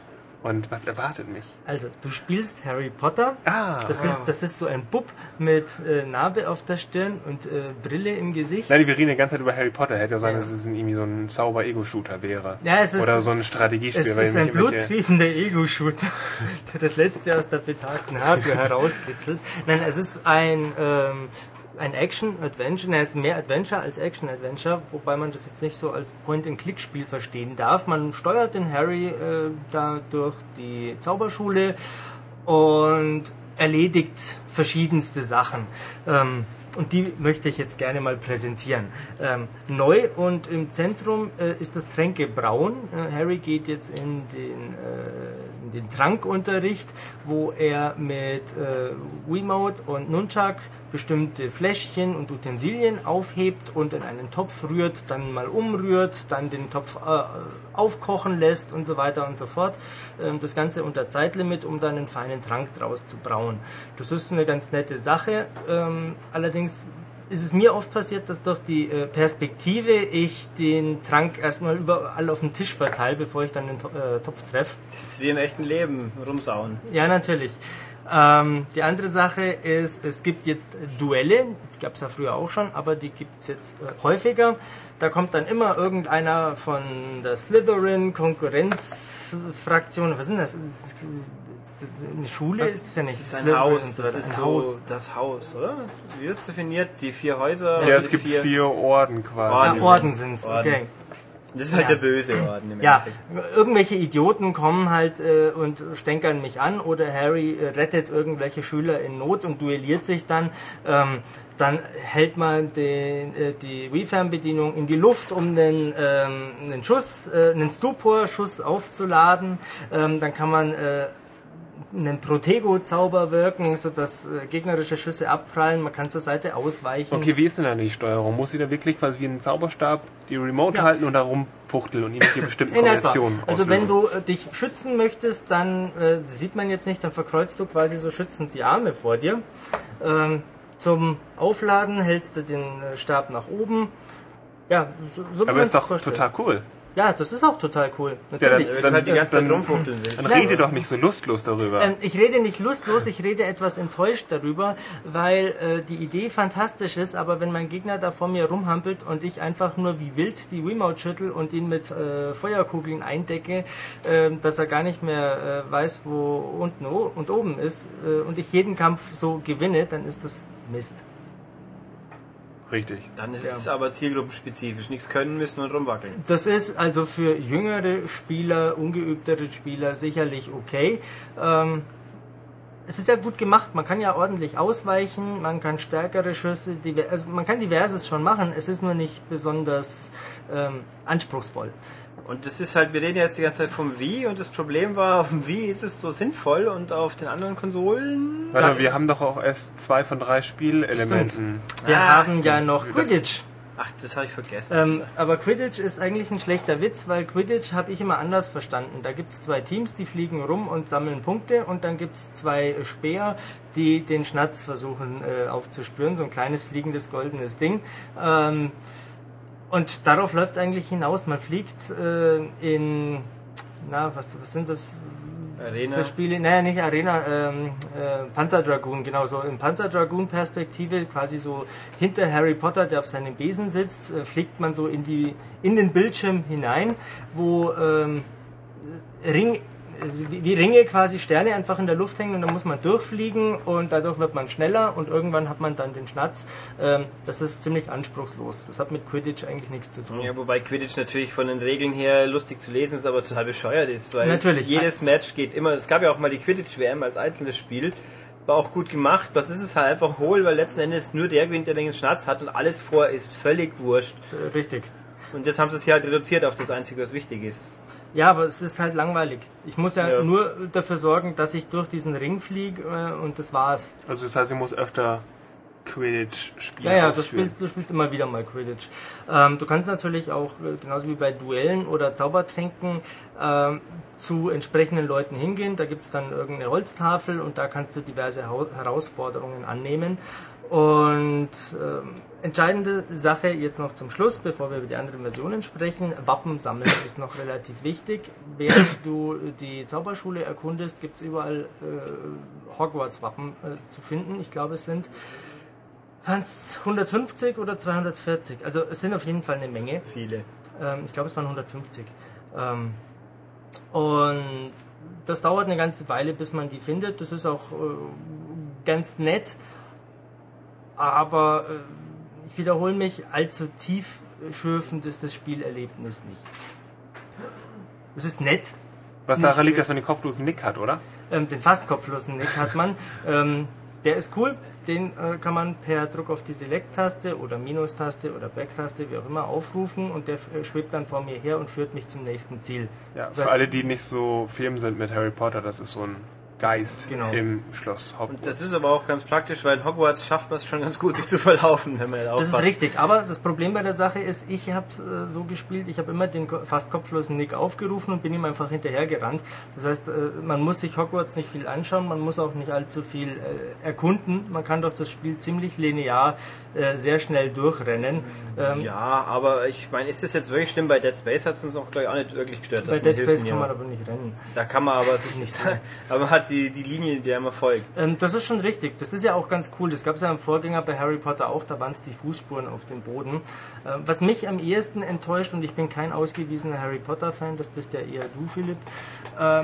und was erwartet mich? also du spielst Harry Potter. Ah, Das ist, das ist so ein Bub mit äh, Narbe auf der Stirn und äh, Brille im Gesicht. Nein, wir reden die ganze Zeit über Harry Potter. Hätte ja sein, Ja. dass es irgendwie so ein Zauber-Ego-Shooter wäre. Ja, es ist- Oder so ein Strategiespiel. Es ist ein bluttriefender Ego-Shooter, der das letzte aus der betagten Hardware herauskitzelt. Nein, es ist ein, ähm, ein Action-Adventure, es ist mehr Adventure als Action-Adventure, wobei man das jetzt nicht so als Point-and-Click-Spiel verstehen darf. Man steuert den Harry äh, da durch die Zauberschule und erledigt verschiedenste Sachen. Ähm, und die möchte ich jetzt gerne mal präsentieren. Ähm, neu und im Zentrum äh, ist das Tränkebrauen. Äh, Harry geht jetzt in den, den Trankunterricht, wo er mit äh, Wiimote und Nunchuck bestimmte Fläschchen und Utensilien aufhebt und in einen Topf rührt, dann mal umrührt, dann den Topf äh, aufkochen lässt und so weiter und so fort. Ähm, das Ganze unter Zeitlimit, um dann einen feinen Trank draus zu brauen. Das ist eine ganz nette Sache. Ähm, allerdings ist es mir oft passiert, dass durch die äh, Perspektive ich den Trank erstmal überall auf dem Tisch verteile, bevor ich dann den To- äh, Topf treffe. Das ist wie im echten Leben, rumsauen. Ja, natürlich. Ähm, die andere Sache ist, es gibt jetzt Duelle, gab es ja früher auch schon, aber die gibt es jetzt äh, häufiger. Da kommt dann immer irgendeiner von der Slytherin, Konkurrenzfraktion, was sind das? Das ist Eine Schule ist es ja nicht. Das ist ein Slytherin Haus, das ist ein so Haus. das Haus, oder? Wie wird es definiert? Die vier Häuser? Ja, es gibt vier, Orden quasi. Ja, Orden Orden sind's. sind es, okay. Das ist halt Ja. der böse Orden im Ja, Endeffekt. irgendwelche Idioten kommen halt äh, und stänkern mich an oder Harry äh, rettet irgendwelche Schüler in Not und duelliert sich dann. Ähm, dann hält man den, äh, die Wii-Fernbedienung in die Luft, um einen, ähm, einen Schuss, äh, einen Stupor-Schuss aufzuladen. Ähm, dann kann man äh, einen Protego-Zauber wirken, sodass äh, gegnerische Schüsse abprallen. Man kann zur Seite ausweichen. Okay, wie ist denn dann die Steuerung? Muss sie da wirklich quasi wie ein Zauberstab die Remote Ja. halten und da rumfuchteln und irgendwelche bestimmten. Kombinationen Also auslösen? wenn du äh, dich schützen möchtest, dann äh, sieht man jetzt nicht, dann verkreuzt du quasi so schützend die Arme vor dir. Ähm, zum Aufladen hältst du den äh, Stab nach oben. Ja, so, so Aber ist doch vorstellen. total cool. Ja, das ist auch total cool. Ja, Natürlich. Wenn du halt die ganze Zeit dann- rumfuchteln willst. Dann Ja. rede doch nicht so lustlos darüber. Ähm, ich rede nicht lustlos, ich rede etwas enttäuscht darüber, weil äh, die Idee fantastisch ist, aber wenn mein Gegner da vor mir rumhampelt und ich einfach nur wie wild die Wiimote schüttel und ihn mit äh, Feuerkugeln eindecke, äh, dass er gar nicht mehr äh, weiß, wo unten und oben ist äh, und ich jeden Kampf so gewinne, dann ist das Mist. Richtig. Dann ist es aber zielgruppenspezifisch. Nichts können müssen und rumwackeln. Das ist also für jüngere Spieler, ungeübtere Spieler sicherlich okay. Ähm, es ist ja gut gemacht, man kann ja ordentlich ausweichen, man kann stärkere Schüsse, also man kann diverses schon machen, es ist nur nicht besonders ähm, anspruchsvoll. Und das ist halt, wir reden jetzt die ganze Zeit vom Wii und das Problem war, auf dem Wii ist es so sinnvoll und auf den anderen Konsolen. Warte, mal, wir haben doch auch erst zwei von drei Spielelementen. Wir Ah, haben ja noch Quidditch. Ach, das habe ich vergessen. Ähm, aber Quidditch ist eigentlich ein schlechter Witz, weil Quidditch habe ich immer anders verstanden. Da gibt es zwei Teams, die fliegen rum und sammeln Punkte und dann gibt es zwei Speer, die den Schnatz versuchen äh, aufzuspüren. So ein kleines fliegendes goldenes Ding. Ähm, und darauf läuft es eigentlich hinaus. Man fliegt äh, in, na, was, was sind das Arena. für Spiele? Naja, nicht Arena, ähm, äh, Panzer Dragoon, genau so. In Panzer Dragoon Perspektive, quasi so hinter Harry Potter, der auf seinem Besen sitzt, äh, fliegt man so in die in den Bildschirm hinein, wo ähm, Ring wie wie Ringe quasi Sterne einfach in der Luft hängen und dann muss man durchfliegen und dadurch wird man schneller und irgendwann hat man dann den Schnatz. Ähm, das ist ziemlich anspruchslos. Das hat mit Quidditch eigentlich nichts zu tun. Ja, wobei Quidditch natürlich von den Regeln her lustig zu lesen ist, aber total bescheuert ist. Weil Natürlich. Jedes Match geht immer, es gab ja auch mal die Quidditch-WM als einzelnes Spiel. War auch gut gemacht. Was ist es halt einfach hohl, weil letzten Endes nur der gewinnt, der den Schnatz hat und alles vor ist völlig wurscht. Richtig. Und jetzt haben sie es hier halt reduziert auf das Einzige, was wichtig ist. Ja, aber es ist halt langweilig. Ich muss ja, Ja. nur dafür sorgen, dass ich durch diesen Ring fliege äh, und das war's. Also das heißt, ich muss öfter Quidditch spielen. Ja, ja, du spielst, du spielst immer wieder mal Quidditch. Ähm, du kannst natürlich auch, äh, genauso wie bei Duellen oder Zaubertränken, ähm, zu entsprechenden Leuten hingehen. Da gibt's dann irgendeine Holztafel und da kannst du diverse Herausforderungen annehmen. Und ähm, entscheidende Sache jetzt noch zum Schluss, bevor wir über die anderen Versionen sprechen. Wappen sammeln ist noch relativ wichtig. Während du die Zauberschule erkundest, gibt's überall äh, Hogwarts-Wappen äh, zu finden. Ich glaube, es sind Hans 150 oder 240. Also es sind auf jeden Fall eine Menge. Viele. Ähm, ich glaube, es waren 150. Ähm, und das dauert eine ganze Weile, bis man die findet. Das ist auch äh, ganz nett. Aber äh, ich wiederhole mich, allzu tiefschürfend ist das Spielerlebnis nicht. Es ist nett, Was daran liegt, dass man den kopflosen Nick hat, oder? ähm, den fast kopflosen Nick hat man. Ähm, der ist cool, den äh, kann man per Druck auf die Select-Taste oder Minus-Taste oder Back-Taste, wie auch immer, aufrufen und der äh, schwebt dann vor mir her und führt mich zum nächsten Ziel. Ja, Das für heißt, alle, die nicht so firm sind mit Harry Potter, das ist so ein Geist Genau. im Schloss Hogwarts. Und das ist aber auch ganz praktisch, weil in Hogwarts schafft man es schon ganz gut, sich zu verlaufen, wenn man Das aufpasst. ist richtig, aber das Problem bei der Sache ist, ich habe äh, so gespielt, ich habe immer den fast kopflosen Nick aufgerufen und bin ihm einfach hinterhergerannt. Das heißt, äh, man muss sich Hogwarts nicht viel anschauen, man muss auch nicht allzu viel äh, erkunden. Man kann doch das Spiel ziemlich linear äh, sehr schnell durchrennen. Ähm, Ja, aber ich meine, ist das jetzt wirklich schlimm? Bei Dead Space hat es uns auch, glaube ich, auch nicht wirklich gestört. Bei Dead Space kann man aber nicht rennen. Da kann man aber sich nicht sagen. Aber man hat die, die Linie, der man folgt. Ähm, das ist schon richtig. Das ist ja auch ganz cool. Das gab es ja im Vorgänger bei Harry Potter auch. Da waren es die Fußspuren auf dem Boden. Ähm, was mich am ehesten enttäuscht, und ich bin kein ausgewiesener Harry Potter-Fan, das bist ja eher du, Philipp,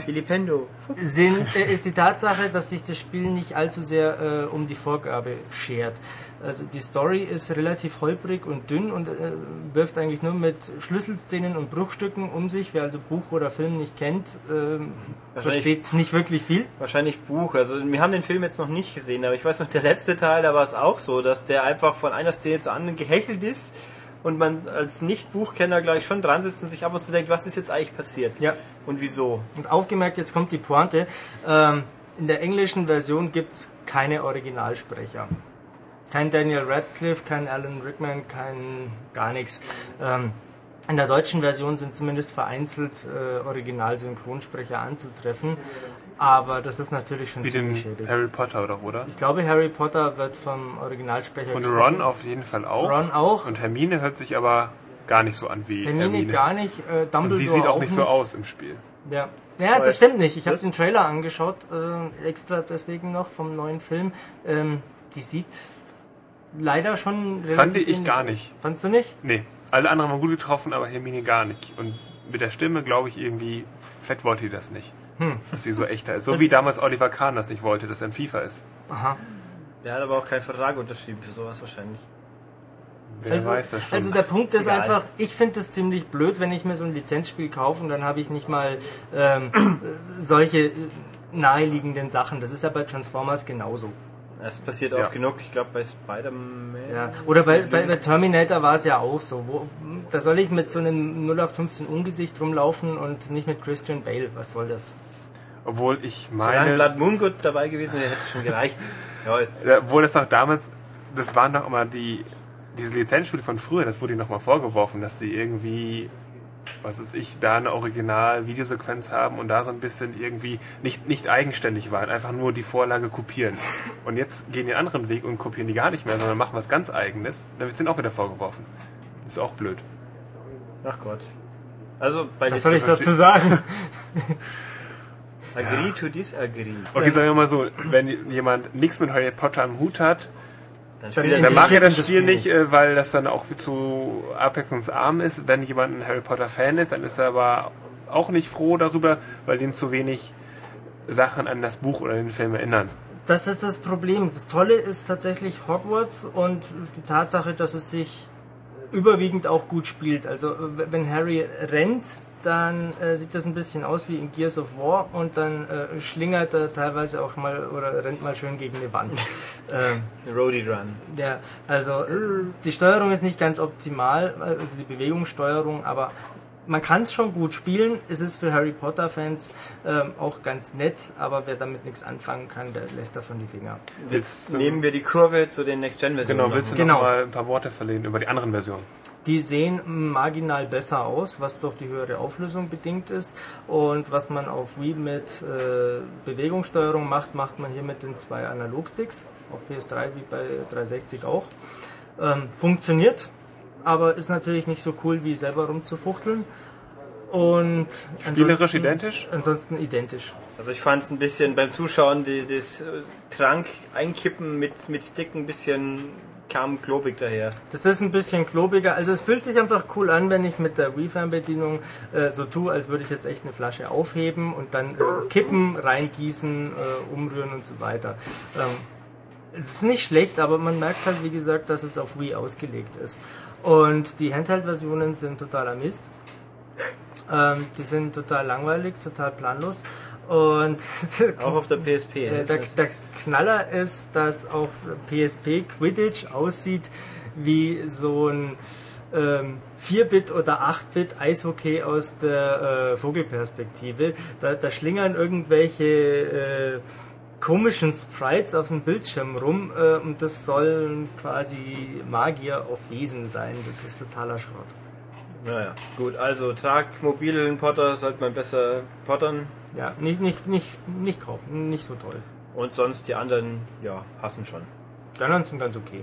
Filipendo. sind, äh, ist die Tatsache, dass sich das Spiel nicht allzu sehr äh, um die Vorgabe schert. Also die Story ist relativ holprig und dünn und äh, wirft eigentlich nur mit Schlüsselszenen und Bruchstücken um sich. Wer also Buch oder Film nicht kennt, äh, versteht nicht wirklich viel. Wahrscheinlich Buch. Also wir haben den Film jetzt noch nicht gesehen, aber ich weiß noch, der letzte Teil, da war es auch so, dass der einfach von einer Szene zur anderen gehechelt ist und man als Nicht-Buchkenner gleich schon dran sitzt und sich ab und zu denkt, was ist jetzt eigentlich passiert? Ja. Und wieso? Und aufgemerkt, jetzt kommt die Pointe. Ähm, in der englischen Version gibt's keine Originalsprecher. Kein Daniel Radcliffe, kein Alan Rickman, kein gar nichts. Ähm, in der deutschen Version sind zumindest vereinzelt äh, Originalsynchronsprecher anzutreffen. Aber das ist natürlich schon Wie schädlich. Harry Potter, doch, oder? Ich glaube, Harry Potter wird vom Originalsprecher Und gesprochen. Ron auf jeden Fall auch. Ron auch. Und Hermine hört sich aber gar nicht so an wie Hermine Hermine. gar nicht, äh, Dumbledore Und die sieht auch nicht so aus im Spiel. Ja, ja das stimmt nicht. Ich habe den Trailer angeschaut, äh, extra deswegen noch vom neuen Film. Ähm, die sieht leider schon relativ Fand ich gar nicht. Fandst du nicht? Nee, alle anderen haben gut getroffen, aber Hermine gar nicht. Und mit der Stimme glaube ich irgendwie, vielleicht wollte die das nicht. Hm. Dass die so echter ist. So wie damals Oliver Kahn das nicht wollte, dass er ein FIFA ist. Aha. Der hat aber auch keinen Vertrag unterschrieben für sowas wahrscheinlich. Wer also, weiß das schon. also der Punkt ist Egal. einfach, ich finde es ziemlich blöd, wenn ich mir so ein Lizenzspiel kaufe und dann habe ich nicht mal ähm, solche naheliegenden Sachen. Das ist ja bei Transformers genauso. Es passiert Ja. oft genug. Ich glaube bei Spider-Man. Ja. Oder bei, bei, bei Terminator war es ja auch so. Wo, da soll ich mit so einem 0815 Ungesicht rumlaufen und nicht mit Christian Bale. Was soll das? Obwohl ich Solange meine, Blood Moon gut dabei gewesen wäre, hätte schon gereicht. Jawohl. Ja, obwohl das doch damals, das waren doch immer die, diese Lizenzspiele von früher, das wurde ihnen nochmal vorgeworfen, dass sie irgendwie, was weiß ich, da eine Original-Videosequenz haben und da so ein bisschen irgendwie nicht, nicht eigenständig waren, einfach nur die Vorlage kopieren. Und jetzt gehen die einen anderen Weg und kopieren die gar nicht mehr, sondern machen was ganz Eigenes. Dann wird es ihnen auch wieder vorgeworfen. Ist auch blöd. Ach Gott. Also bei Was soll ich dazu sagen? Agree to disagree. Okay, sagen wir mal so, wenn jemand nichts mit Harry Potter am Hut hat, Dann mag er das Spiel Spiel nicht, äh, weil das dann auch zu abwechslungsarm ist. Wenn jemand ein Harry Potter Fan ist, dann ist er aber auch nicht froh darüber, weil ihn zu wenig Sachen an das Buch oder den Film erinnern. Das ist das Problem. Das Tolle ist tatsächlich Hogwarts und die Tatsache, dass es sich überwiegend auch gut spielt. Also wenn Harry rennt, dann äh, sieht das ein bisschen aus wie in Gears of War und dann äh, schlingert er teilweise auch mal oder rennt mal schön gegen eine Wand. ähm, Roadie Run. ja, also die Steuerung ist nicht ganz optimal, also die Bewegungssteuerung, aber man kann es schon gut spielen. Es ist für Harry Potter Fans ähm, auch ganz nett, aber wer damit nichts anfangen kann, der lässt davon die Finger. Jetzt ähm, nehmen wir die Kurve zu den Next-Gen-Versionen. Genau, willst du Genau. noch mal ein paar Worte verlieren über die anderen Versionen? Die sehen marginal besser aus, was durch die höhere Auflösung bedingt ist. Und was man auf Wii mit äh, Bewegungssteuerung macht, macht man hier mit den zwei Analogsticks. Auf PS3 wie bei 360 auch. Ähm, funktioniert, aber ist natürlich nicht so cool wie selber rumzufuchteln. Und Spielerisch identisch? Ansonsten identisch. Also ich fand es ein bisschen beim Zuschauen, die, das äh, Trank einkippen mit, mit Stick ein bisschen kam klobig daher. Das ist ein bisschen klobiger. Also es fühlt sich einfach cool an, wenn ich mit der Wii-Fernbedienung äh, so tue, als würde ich jetzt echt eine Flasche aufheben und dann äh, kippen, reingießen, äh, umrühren und so weiter. Ähm, ist nicht schlecht, aber man merkt halt, wie gesagt, dass es auf Wii ausgelegt ist. Und die Handheld-Versionen sind totaler Mist. Ähm, die sind total langweilig, total planlos. Und Auch auf der PSP. ne? der, der Knaller ist, dass auf PSP Quidditch aussieht wie so ein ähm, 4-Bit oder 8-Bit Eishockey aus der äh, Vogelperspektive. Da, da schlingern irgendwelche äh, komischen Sprites auf dem Bildschirm rum äh, und das sollen quasi Magier auf Besen sein. Das ist totaler Schrott. Naja, gut, also Trag mobilen Potter sollte man besser pottern Ja, nicht, nicht, nicht, nicht kaufen, nicht so toll. und sonst die anderen, ja, passen schon. Die anderen sind ganz okay.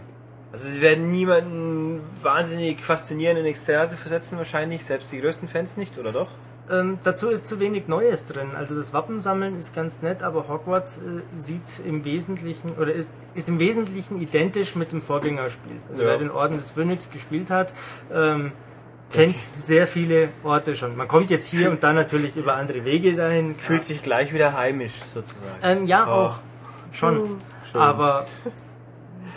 Also sie werden niemanden wahnsinnig faszinieren in Ekstase versetzen wahrscheinlich, selbst die größten Fans nicht, oder doch? Ähm, dazu ist zu wenig Neues drin. Also das Wappensammeln ist ganz nett, aber Hogwarts äh, sieht im Wesentlichen oder ist, ist im Wesentlichen identisch mit dem Vorgängerspiel. Also Ja. wer den Orden des Phönix gespielt hat, ähm, kennt sehr viele Orte schon. Man kommt jetzt hier und dann natürlich über andere Wege dahin. Fühlt sich gleich wieder heimisch sozusagen. Ähm, ja, Oh. auch schon. Aber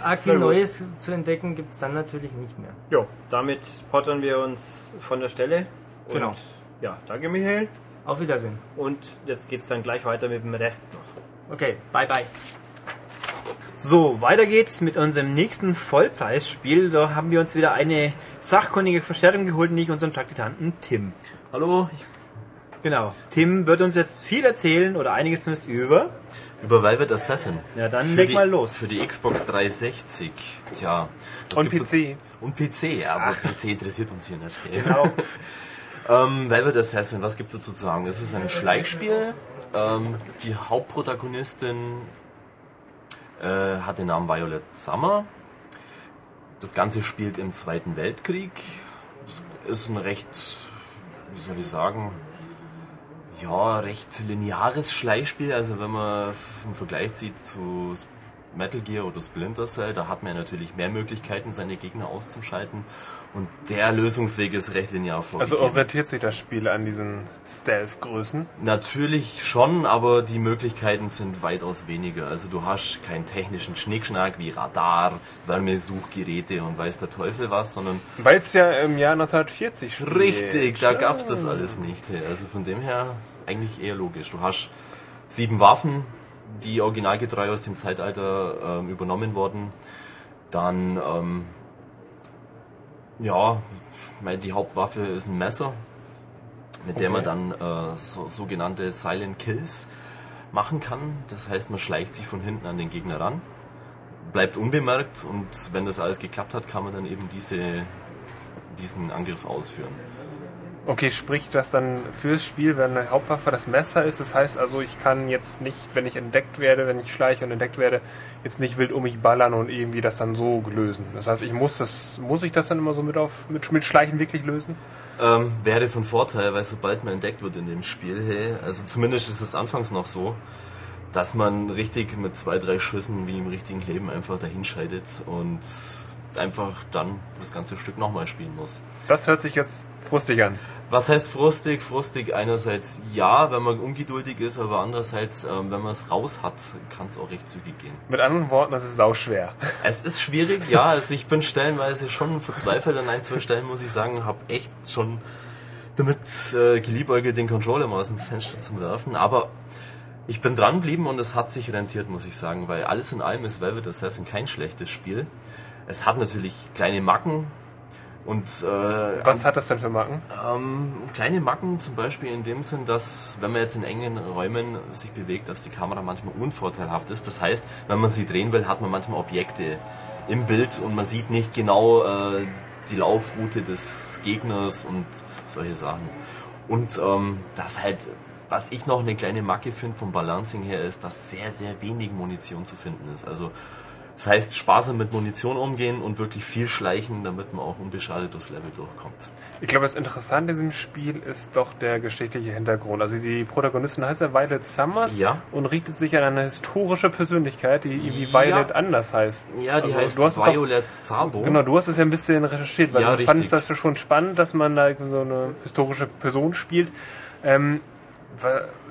arg viel. Neues zu entdecken gibt's dann natürlich nicht mehr. Jo, damit pottern wir uns von der Stelle. Und Genau. Ja, danke Michael. Auf Wiedersehen. Und jetzt geht's dann gleich weiter mit dem Rest noch. Okay, bye bye. So, weiter geht's mit unserem nächsten Vollpreisspiel. Da haben wir uns wieder eine sachkundige Verstärkung geholt, nicht unseren Praktikanten Tim. Hallo, ich- Genau. Tim wird uns jetzt viel erzählen oder einiges zumindest über. über Velvet Assassin. Ja, dann Für leg die, mal los. Für die Xbox 360. Tja. Und PC. Und PC, ja, aber PC interessiert uns hier nicht. Genau. ähm, Velvet Assassin, was gibt's dazu zu sagen? Es ist ein Schleichspiel. Ähm, die Hauptprotagonistin äh, hat den Namen Violet Summer. Das Ganze spielt im Zweiten Weltkrieg. Es ist ein recht, wie soll ich sagen, ja, recht lineares Schleichspiel. Also wenn man im Vergleich zieht zu Metal Gear oder Splinter Cell, da hat man natürlich mehr Möglichkeiten, seine Gegner auszuschalten. Und der Lösungsweg ist recht linear vorgegeben. Also orientiert sich das Spiel an diesen Stealth-Größen? Natürlich schon, aber die Möglichkeiten sind weitaus weniger. Also du hast keinen technischen Schnickschnack wie Radar, Wärmesuchgeräte und weiß der Teufel was, sondern... Weil es ja im Jahr 1940 spielt. Richtig, da gab's das alles nicht. Also von dem her eigentlich eher logisch. Du hast sieben Waffen, die originalgetreu aus dem Zeitalter ähm, übernommen wurden. Dann, ähm, ja, meine, die Hauptwaffe ist ein Messer, mit der man dann äh, so, sogenannte Silent Kills machen kann. Das heißt, man schleicht sich von hinten an den Gegner ran, bleibt unbemerkt und wenn das alles geklappt hat, kann man dann eben diese, diesen Angriff ausführen. Okay, spricht das dann fürs Spiel, wenn eine Hauptwaffe das Messer ist? Das heißt also, ich kann jetzt nicht, wenn ich entdeckt werde, wenn ich schleiche und entdeckt werde, jetzt nicht wild um mich ballern und irgendwie das dann so lösen. Das heißt, ich muss das, muss ich das dann immer so mit auf mit, mit Schleichen wirklich lösen? Ähm, wäre von Vorteil, weil sobald man entdeckt wird in dem Spiel, hey, also zumindest ist es anfangs noch so, dass man richtig mit zwei, drei Schüssen wie im richtigen Leben einfach dahinscheidet und einfach dann das ganze Stück nochmal spielen muss. Das hört sich jetzt frustig an. Was heißt frustig? Frustig einerseits ja, wenn man ungeduldig ist, aber andererseits, ähm, wenn man es raus hat, kann es auch recht zügig gehen. Mit anderen Worten, es ist sauschwer. Es ist schwierig, ja. Also ich bin stellenweise schon verzweifelt an ein, zwei Stellen, muss ich sagen, habe echt schon damit äh, geliebäugelt, den Controller mal aus dem Fenster zu werfen. Aber ich bin dran geblieben und es hat sich rentiert, muss ich sagen, weil alles in allem ist Velvet Assassin kein schlechtes Spiel. Es hat natürlich kleine Macken, und äh, Was hat das denn für Macken? ähm, kleine Macken zum Beispiel in dem Sinn, dass wenn man jetzt in engen Räumen sich bewegt, dass die Kamera manchmal unvorteilhaft ist. Das heißt, wenn man sie drehen will, hat man manchmal Objekte im Bild und man sieht nicht genau äh, die Laufroute des Gegners und solche Sachen. Und ähm, das halt, was ich noch eine kleine Macke finde vom Balancing her, ist, dass sehr, sehr wenig Munition zu finden ist. Also das heißt, sparsam mit Munition umgehen und wirklich viel schleichen, damit man auch unbeschadet durchs Level durchkommt. Ich glaube, das Interessante in diesem Spiel ist doch der geschichtliche Hintergrund. Also die Protagonistin heißt ja Violet Summers Ja. und richtet sich an eine historische Persönlichkeit, die irgendwie Ja. Violet anders heißt. Ja, die Also, heißt du hast es doch- Violet Szabo. Genau, du hast es ja ein bisschen recherchiert, weil Ja, du fandest das schon spannend, dass man da so eine historische Person spielt. Ähm,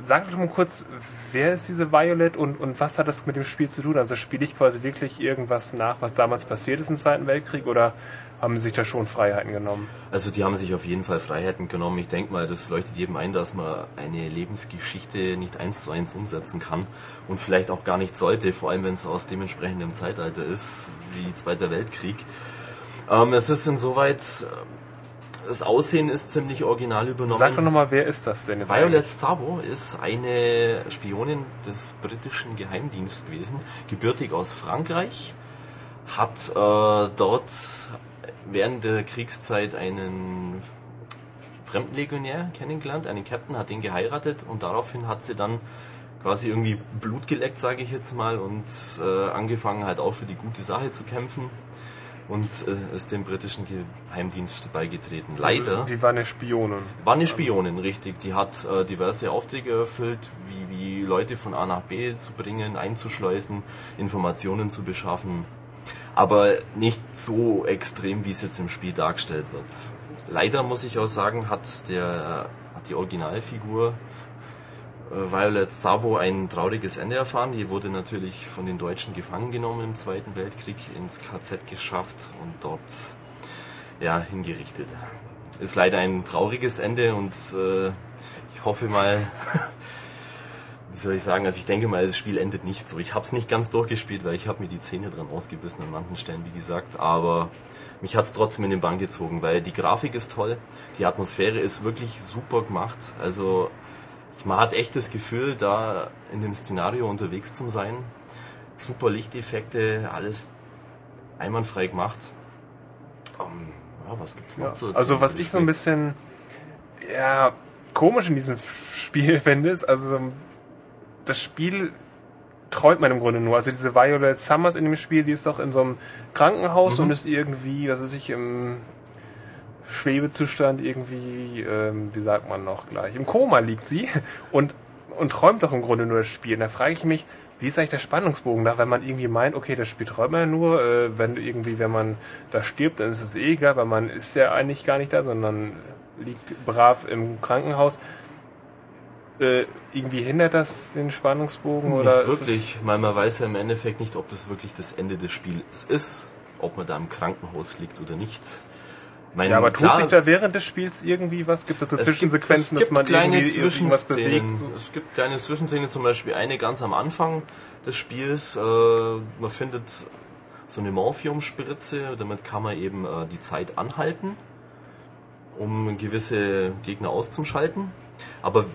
sag doch mal kurz, wer ist diese Violet und, und was hat das mit dem Spiel zu tun? Also spiele ich quasi wirklich irgendwas nach, was damals passiert ist im Zweiten Weltkrieg oder haben sich da schon Freiheiten genommen? Also die haben sich auf jeden Fall Freiheiten genommen. Ich denke mal, das leuchtet jedem ein, dass man eine Lebensgeschichte nicht eins zu eins umsetzen kann und vielleicht auch gar nicht sollte, vor allem wenn es aus dementsprechendem Zeitalter ist, wie Zweiter Weltkrieg. Ähm, es ist insoweit, das Aussehen ist ziemlich original übernommen. Sag doch nochmal, wer ist das denn jetzt Violet Szabo ist eine Spionin des britischen Geheimdienstes gewesen, gebürtig aus Frankreich, hat äh, dort während der Kriegszeit einen Fremdenlegionär kennengelernt, einen Captain, hat den geheiratet und daraufhin hat sie dann quasi irgendwie Blut geleckt, sage ich jetzt mal, und äh, angefangen halt auch für die gute Sache zu kämpfen und äh, ist dem britischen Geheimdienst beigetreten. Leider. Die war eine Spionin. War eine Spionin, richtig. Die hat äh, diverse Aufträge erfüllt, wie, wie Leute von A nach B zu bringen, einzuschleusen, Informationen zu beschaffen. Aber nicht so extrem, wie es jetzt im Spiel dargestellt wird. Leider muss ich auch sagen, hat, der, hat die Originalfigur Violet Szabo ein trauriges Ende erfahren. Die wurde natürlich von den Deutschen gefangen genommen im Zweiten Weltkrieg, ins KZ geschafft und dort ja, hingerichtet. Ist leider ein trauriges Ende und äh, ich hoffe mal, wie soll ich sagen, also ich denke mal, das Spiel endet nicht so. Ich habe es nicht ganz durchgespielt, weil ich habe mir die Zähne dran ausgebissen an manchen Stellen, wie gesagt, aber mich hat es trotzdem in den Bann gezogen, weil die Grafik ist toll, die Atmosphäre ist wirklich super gemacht, also man hat echt das Gefühl, da in dem Szenario unterwegs zu sein. Super Lichteffekte, alles einwandfrei gemacht. Ähm, ja, was gibt's noch zu erzählen Also was das ich so ein bisschen ja, komisch in diesem Spiel finde, ist, also das Spiel träumt man im Grunde nur. Also diese Violet Summers in dem Spiel, die ist doch in so einem Krankenhaus Mhm. und ist irgendwie, was weiß ich, im Schwebezustand irgendwie, ähm, wie sagt man noch gleich, im Koma liegt sie und, und träumt doch im Grunde nur das Spiel. Und da frage ich mich, wie ist eigentlich der Spannungsbogen da, wenn man irgendwie meint, okay, das Spiel träumt man ja nur, äh, wenn irgendwie, wenn man da stirbt, dann ist es eh egal, weil man ist ja eigentlich gar nicht da, sondern liegt brav im Krankenhaus. Äh, irgendwie hindert das den Spannungsbogen Nicht oder wirklich, weil man weiß ja im Endeffekt nicht, ob das wirklich das Ende des Spiels ist, ob man da im Krankenhaus liegt oder nicht. Mein, Ja, aber tut klar, sich da während des Spiels irgendwie was? Gibt es so es Zwischensequenzen, gibt, es dass man gibt irgendwie irgendwas bewegt? Zwischenszenen. Es gibt kleine Zwischenszenen, zum Beispiel eine ganz am Anfang des Spiels. Äh, man findet so eine Morphiumspritze, damit kann man eben äh, die Zeit anhalten, um gewisse Gegner auszuschalten. Aber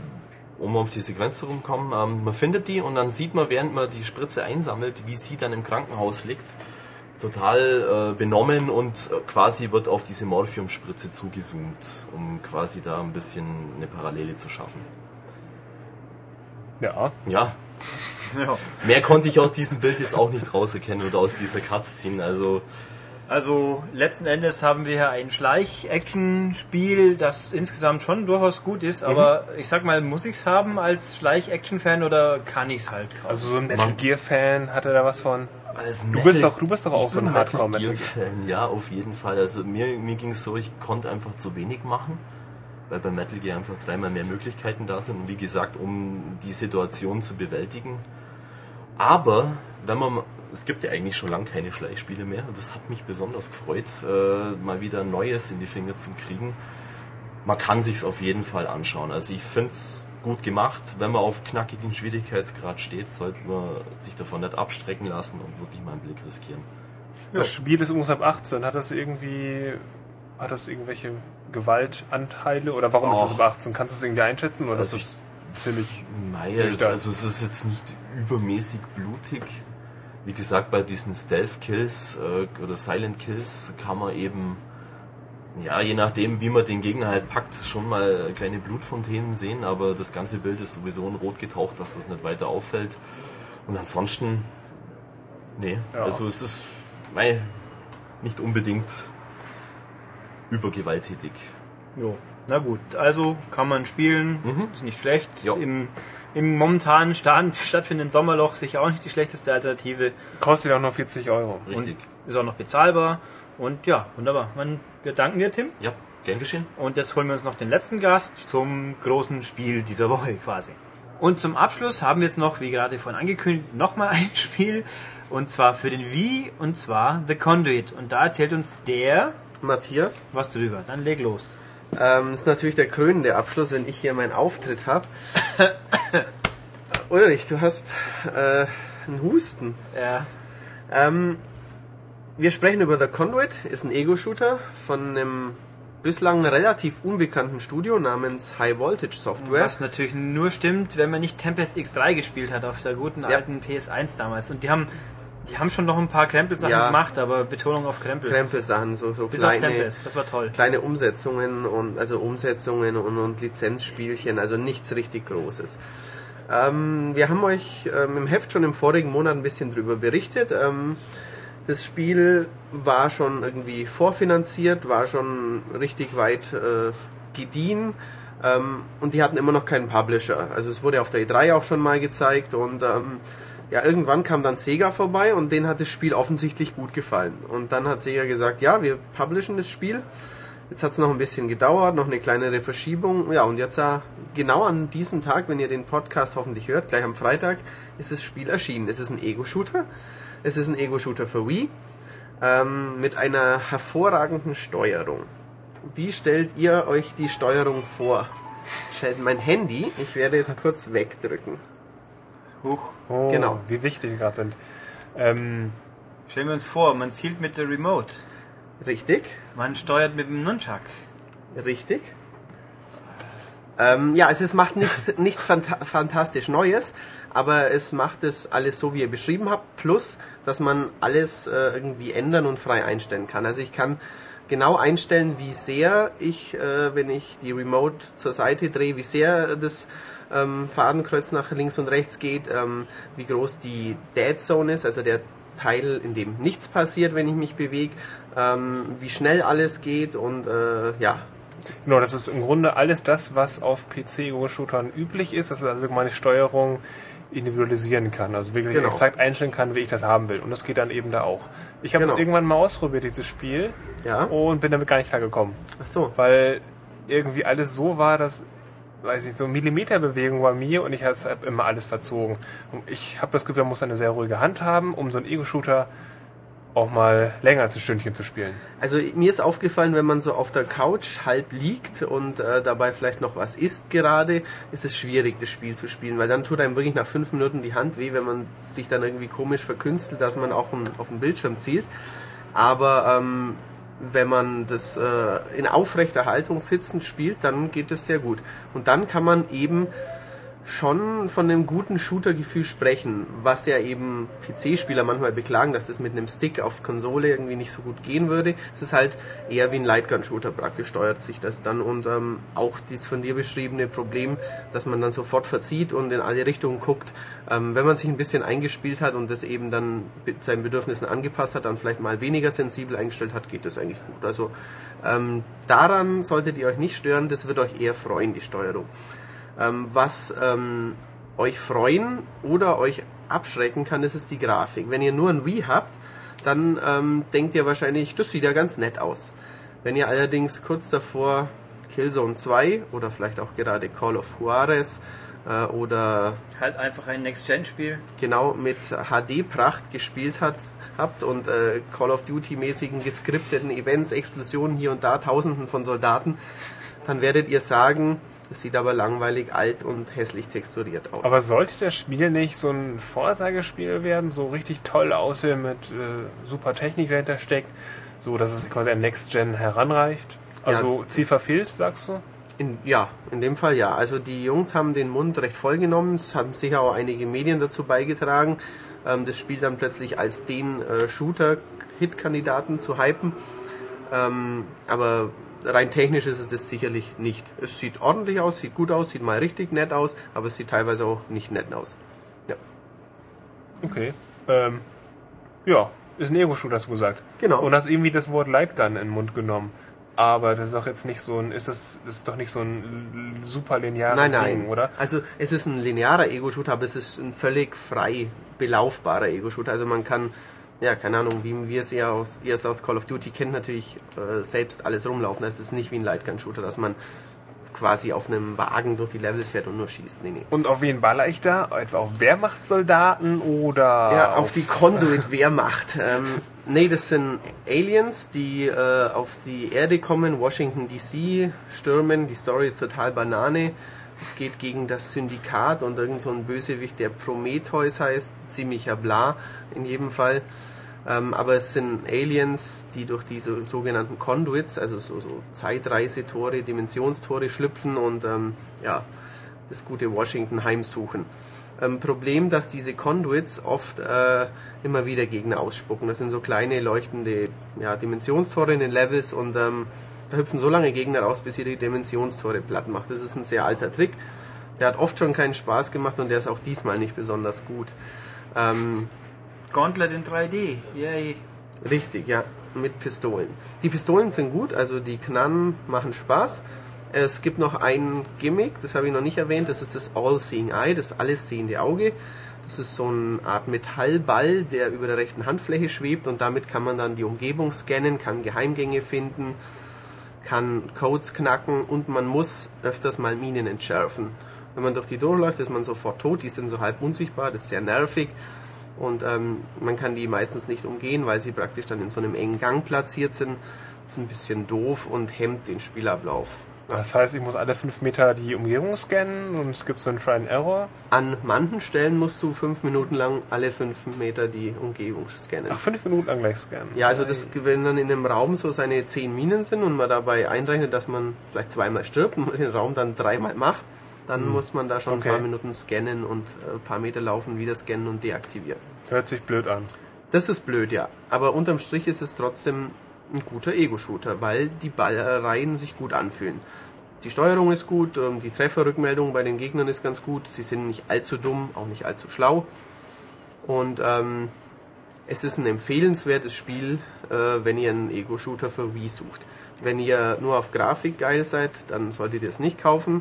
um auf die Sequenz zurückzukommen, ähm, man findet die und dann sieht man, während man die Spritze einsammelt, wie sie dann im Krankenhaus liegt. Total äh, benommen und äh, quasi wird auf diese Morphiumspritze zugezoomt, um quasi da ein bisschen eine Parallele zu schaffen. Ja. Ja, Ja. mehr konnte ich aus diesem Bild jetzt auch nicht rauserkennen oder aus dieser Cutscene. Also Also letzten Endes haben wir hier ein Schleich-Action-Spiel, das insgesamt schon durchaus gut ist, aber ich sag mal, muss ich es haben als Schleich-Action-Fan oder kann ich es halt kaufen? Also so ein Metal Gear Fan hat er da was von? Als Du bist doch, du bist doch auch so ein Hardcore Metal Metal Gear Gear. Fan, ja, auf jeden Fall. Also mir, mir ging es so, ich konnte einfach zu wenig machen, weil bei Metal Gear einfach dreimal mehr Möglichkeiten da sind. Und wie gesagt, um die Situation zu bewältigen. Aber wenn man, es gibt ja eigentlich schon lange keine Schleichspiele mehr. Und das hat mich besonders gefreut, äh, mal wieder Neues in die Finger zu kriegen. Man kann sich's auf jeden Fall anschauen. Also ich find's gut gemacht. Wenn man auf knackigen Schwierigkeitsgrad steht, sollte man sich davon nicht abstrecken lassen und wirklich mal einen Blick riskieren. Das Spiel ist übrigens ab 18. Hat das irgendwie, hat das irgendwelche Gewaltanteile oder warum ist Och. es ab 18? Kannst du es irgendwie einschätzen oder Also ist das ziemlich ist, Nüchtern. also es ist jetzt nicht übermäßig blutig. Wie gesagt, bei diesen Stealth-Kills äh, oder Silent-Kills kann man eben, ja, je nachdem, wie man den Gegner halt packt, schon mal kleine Blutfontänen sehen, aber das ganze Bild ist sowieso in Rot getaucht, dass das nicht weiter auffällt. Und ansonsten, nee, Ja. also es ist, mei, nicht unbedingt übergewalttätig. Jo. Na gut, also kann man spielen, ist nicht schlecht. Jo. Im, Im momentanen stand, stattfindenden Sommerloch sicher auch nicht die schlechteste Alternative. kostet auch nur 40 Euro. Richtig. Ist auch noch bezahlbar. Und ja, wunderbar. Man, wir danken dir, Tim. Ja, gern geschehen. Und jetzt holen wir uns noch den letzten Gast zum großen Spiel dieser Woche quasi. Und zum Abschluss haben wir jetzt noch, wie gerade vorhin angekündigt, nochmal ein Spiel. Und zwar für den Wii, und zwar The Conduit. Und da erzählt uns der Matthias, was drüber. Dann leg los. ähm, ist natürlich der krönende Abschluss, wenn ich hier meinen Auftritt habe. Ulrich, du hast äh, einen Husten. Ja, Ähm, wir sprechen über The Conduit, ist ein Ego-Shooter von einem bislang relativ unbekannten Studio namens High Voltage Software. was natürlich nur stimmt, wenn man nicht Tempest X3 gespielt hat auf der guten Ja. alten PS1 damals. Und die haben, die haben schon noch ein paar Krempelsachen Ja. gemacht, aber Betonung auf Krempel. Krempelsachen, so, so Bis auf kleine, Tempest, das war toll. kleine Umsetzungen und also Umsetzungen und, und Lizenzspielchen, also nichts richtig Großes. Ähm, wir haben euch ähm, im Heft schon im vorigen Monat ein bisschen drüber berichtet. Ähm, das Spiel war schon irgendwie vorfinanziert, war schon richtig weit äh, gediehen ähm, und die hatten immer noch keinen Publisher. Also es wurde auf der E3 auch schon mal gezeigt und ähm, ja, irgendwann kam dann Sega vorbei und denen hat das Spiel offensichtlich gut gefallen. Und dann hat Sega gesagt, ja, wir publishen das Spiel. Jetzt hat es noch ein bisschen gedauert, noch eine kleinere Verschiebung. Ja, und jetzt äh, genau an diesem Tag, wenn ihr den Podcast hoffentlich hört, gleich am Freitag, ist das Spiel erschienen. Es ist ein Ego-Shooter. Es ist ein Ego-Shooter für Wii ähm, mit einer hervorragenden Steuerung. Wie stellt ihr euch die Steuerung vor? Stellt mein Handy, ich werde jetzt kurz wegdrücken. Huch. Oh, Genau. Wie wichtig die gerade sind. Ähm, Stellen wir uns vor, man zielt mit der Remote. Richtig? Man steuert mit dem Nunchuck. Richtig. Ähm, ja, es ist, macht nichts, nichts phanta fantastisch Neues, aber es macht es alles so, wie ihr beschrieben habt, plus, dass man alles äh, irgendwie ändern und frei einstellen kann. Also ich kann genau einstellen, wie sehr ich, äh, wenn ich die Remote zur Seite drehe, wie sehr das ähm, Fadenkreuz nach links und rechts geht, ähm, wie groß die Dead Zone ist, also der Teil, in dem nichts passiert, wenn ich mich bewege, ähm, wie schnell alles geht und äh, ja, Genau, das ist im Grunde alles das, was auf PC-Shootern üblich ist. Das ist also meine Steuerung individualisieren kann. Also wirklich Genau. exakt einstellen kann, wie ich das haben will. Und das geht dann eben da auch. Ich habe Genau. das irgendwann mal ausprobiert, dieses Spiel, ja, und bin damit gar nicht klargekommen. ach so, Weil irgendwie alles so war, dass, weiß ich, so Millimeterbewegung bei mir und ich habe immer alles verzogen. Und ich habe das Gefühl, man muss eine sehr ruhige Hand haben, um so einen Ego-Shooter auch mal länger als ein Stündchen zu spielen. Also mir ist aufgefallen, wenn man so auf der Couch halb liegt und äh, dabei vielleicht noch was isst gerade, ist es schwierig, das Spiel zu spielen, weil dann tut einem wirklich nach fünf Minuten die Hand weh, wenn man sich dann irgendwie komisch verkünstelt, dass man auch auf den Bildschirm zielt. Aber ähm, wenn man das äh, in aufrechter Haltung sitzend spielt, dann geht es sehr gut. Und dann kann man eben schon von einem guten Shooter-Gefühl sprechen, was ja eben PC-Spieler manchmal beklagen, dass das mit einem Stick auf Konsole irgendwie nicht so gut gehen würde. Es ist halt eher wie ein Lightgun-Shooter praktisch steuert sich das dann und ähm, auch dieses von dir beschriebene Problem, dass man dann sofort verzieht und in alle Richtungen guckt. Ähm, wenn man sich ein bisschen eingespielt hat und das eben dann seinen Bedürfnissen angepasst hat, dann vielleicht mal weniger sensibel eingestellt hat, geht das eigentlich gut. Also ähm, daran solltet ihr euch nicht stören, das wird euch eher freuen, die Steuerung. Ähm, was ähm, euch freuen oder euch abschrecken kann, das ist die Grafik. Wenn ihr nur ein Wii habt, dann ähm, denkt ihr wahrscheinlich, das sieht ja ganz nett aus. Wenn ihr allerdings kurz davor Killzone 2 oder vielleicht auch gerade Call of Juarez äh, oder Halt einfach ein Next-Gen-Spiel. genau mit HD-Pracht gespielt hat, habt und äh, Call of Duty-mäßigen geskripteten Events, Explosionen hier und da, Tausenden von Soldaten, dann werdet ihr sagen, es sieht aber langweilig, alt und hässlich texturiert aus. Aber sollte das Spiel nicht so ein Vorsagespiel werden, so richtig toll aussehen mit äh, super Technik dahinter steckt, so dass es quasi an Next Gen heranreicht? Also Ja, Ziel verfehlt, sagst du? In, ja, in dem Fall ja. Also die Jungs haben den Mund recht voll genommen. Es haben sicher auch einige Medien dazu beigetragen, ähm, das Spiel dann plötzlich als den äh, Shooter-Hit-Kandidaten zu hypen. Ähm, aber rein technisch ist es das sicherlich nicht. Es sieht ordentlich aus, sieht gut aus, sieht mal richtig nett aus, aber es sieht teilweise auch nicht nett aus. Ja, Okay. Ähm, ja, ist ein Ego-Shooter, hast du gesagt. Genau. Und hast irgendwie das Wort Lightgun in den Mund genommen. Aber das ist doch jetzt nicht so ein, ist das, das ist doch nicht so ein super lineares nein, nein. Ding, oder? Also es ist ein linearer Ego-Shooter, aber es ist ein völlig frei belaufbarer Ego-Shooter. Also man kann, ja, keine Ahnung, wie wir es ja aus, ihr es aus Call of Duty kennt, natürlich äh, selbst alles rumlaufen. Es ist nicht wie ein Lightgun-Shooter, dass man quasi auf einem Wagen durch die Levels fährt und nur schießt. Nee, nee. Und auf wen baller ich da? Etwa auf Wehrmachtssoldaten oder Ja, auf die Conduit-Wehrmacht. Ähm, nee, das sind Aliens, die äh, auf die Erde kommen, Washington DC stürmen. Die Story ist total Banane. Es geht gegen das Syndikat und irgend so ein Bösewicht, der Prometheus heißt. Ziemlicher Bla in jedem Fall. Ähm, aber es sind Aliens, die durch diese sogenannten Conduits, also so, so Zeitreisetore, Dimensionstore schlüpfen und ähm, ja, das gute Washington heimsuchen. Ähm, Problem, dass diese Conduits oft äh, immer wieder Gegner ausspucken. Das sind so kleine leuchtende ja, Dimensionstore in den Levels und ähm, da hüpfen so lange Gegner raus, bis ihr die Dimensionstore platt macht. Das ist ein sehr alter Trick. Der hat oft schon keinen Spaß gemacht und der ist auch diesmal nicht besonders gut. Ähm, Gauntlet in 3D. Yay. Richtig, ja, mit Pistolen. Die Pistolen sind gut, also die Knarren machen Spaß. Es gibt noch ein Gimmick, das habe ich noch nicht erwähnt, das ist das All-Seeing Eye, das alles sehende Auge. Das ist so eine Art Metallball, der über der rechten Handfläche schwebt und damit kann man dann die Umgebung scannen, kann Geheimgänge finden, kann Codes knacken und man muss öfters mal Minen entschärfen. Wenn man durch die durchläuft, ist man sofort tot, die sind so halb unsichtbar, das ist sehr nervig. Und ähm, man kann die meistens nicht umgehen, weil sie praktisch dann in so einem engen Gang platziert sind. Das ist ein bisschen doof und hemmt den Spielablauf. Das heißt, ich muss alle fünf Meter die Umgebung scannen und es gibt so einen Try and Error. An manchen Stellen musst du fünf Minuten lang alle fünf Meter die Umgebung scannen. Ach, fünf Minuten lang gleich scannen. Ja, also das, wenn dann in einem Raum so seine zehn Minen sind und man dabei einrechnet, dass man vielleicht zweimal stirbt und den Raum dann dreimal macht, dann muss man da schon Okay. ein paar Minuten scannen und äh, ein paar Meter laufen, wieder scannen und deaktivieren. Hört sich blöd an. Das ist blöd, ja. Aber unterm Strich ist es trotzdem ein guter Ego-Shooter, weil die Ballereien sich gut anfühlen. Die Steuerung ist gut, ähm, die Trefferrückmeldung bei den Gegnern ist ganz gut. Sie sind nicht allzu dumm, auch nicht allzu schlau. Und ähm, es ist ein empfehlenswertes Spiel, äh, wenn ihr einen Ego-Shooter für Wii sucht. Wenn ihr nur auf Grafik geil seid, dann solltet ihr es nicht kaufen.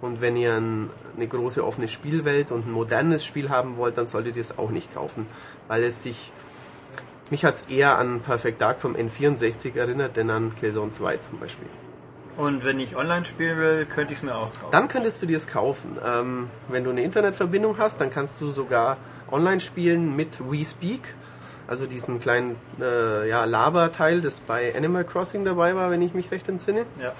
Und wenn ihr ein, eine große offene Spielwelt und ein modernes Spiel haben wollt, dann solltet ihr es auch nicht kaufen, weil es sich mich hat es eher an Perfect Dark vom N64 erinnert, denn an Killzone 2 zum Beispiel. Und wenn ich online spielen will, könnte ich es mir auch kaufen. Dann könntest du dir es kaufen. Ähm, wenn du eine Internetverbindung hast, dann kannst du sogar online spielen mit WeSpeak, also diesem kleinen äh, ja, Laberteil, das bei Animal Crossing dabei war, wenn ich mich recht entsinne. Ja.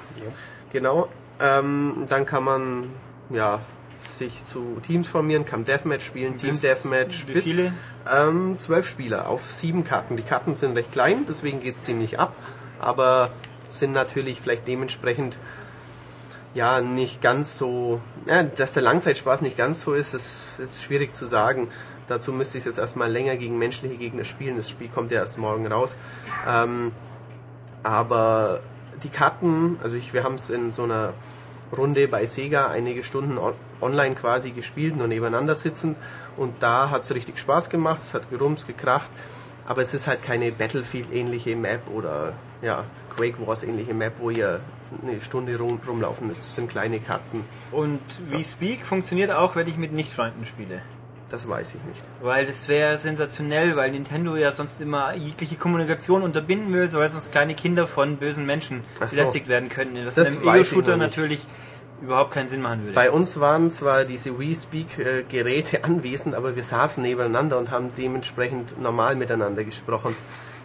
Genau. Ähm, dann kann man ja sich zu Teams formieren, kann Deathmatch spielen, Team Bis- Deathmatch. wie viele? Ähm, zwölf Spieler auf sieben Karten. Die Karten sind recht klein, deswegen geht's ziemlich ab, aber sind natürlich vielleicht dementsprechend ja nicht ganz so, ja, dass der Langzeitspaß nicht ganz so ist, das ist schwierig zu sagen. Dazu müsste ich jetzt erstmal länger gegen menschliche Gegner spielen. Das Spiel kommt ja erst morgen raus. Ähm, aber die Karten, also ich, wir haben es in so einer Runde bei Sega einige Stunden on online quasi gespielt, nur nebeneinander sitzend. Und da hat es richtig Spaß gemacht, es hat gerumst, gekracht. Aber es ist halt keine Battlefield-ähnliche Map oder ja, Quake Wars-ähnliche Map, wo ihr eine Stunde rum, rumlaufen müsst. Das sind kleine Karten, Und wie Speak funktioniert auch, wenn ich mit Nicht-Freunden spiele. Das weiß ich nicht. Weil das wäre sensationell, weil Nintendo ja sonst immer jegliche Kommunikation unterbinden will, weil sonst kleine Kinder von bösen Menschen so. belästigt werden könnten. Was Das in einem Ego-Shooter nicht. natürlich überhaupt keinen Sinn machen würde. Bei uns waren zwar diese WeSpeak-Geräte anwesend, aber wir saßen nebeneinander und haben dementsprechend normal miteinander gesprochen.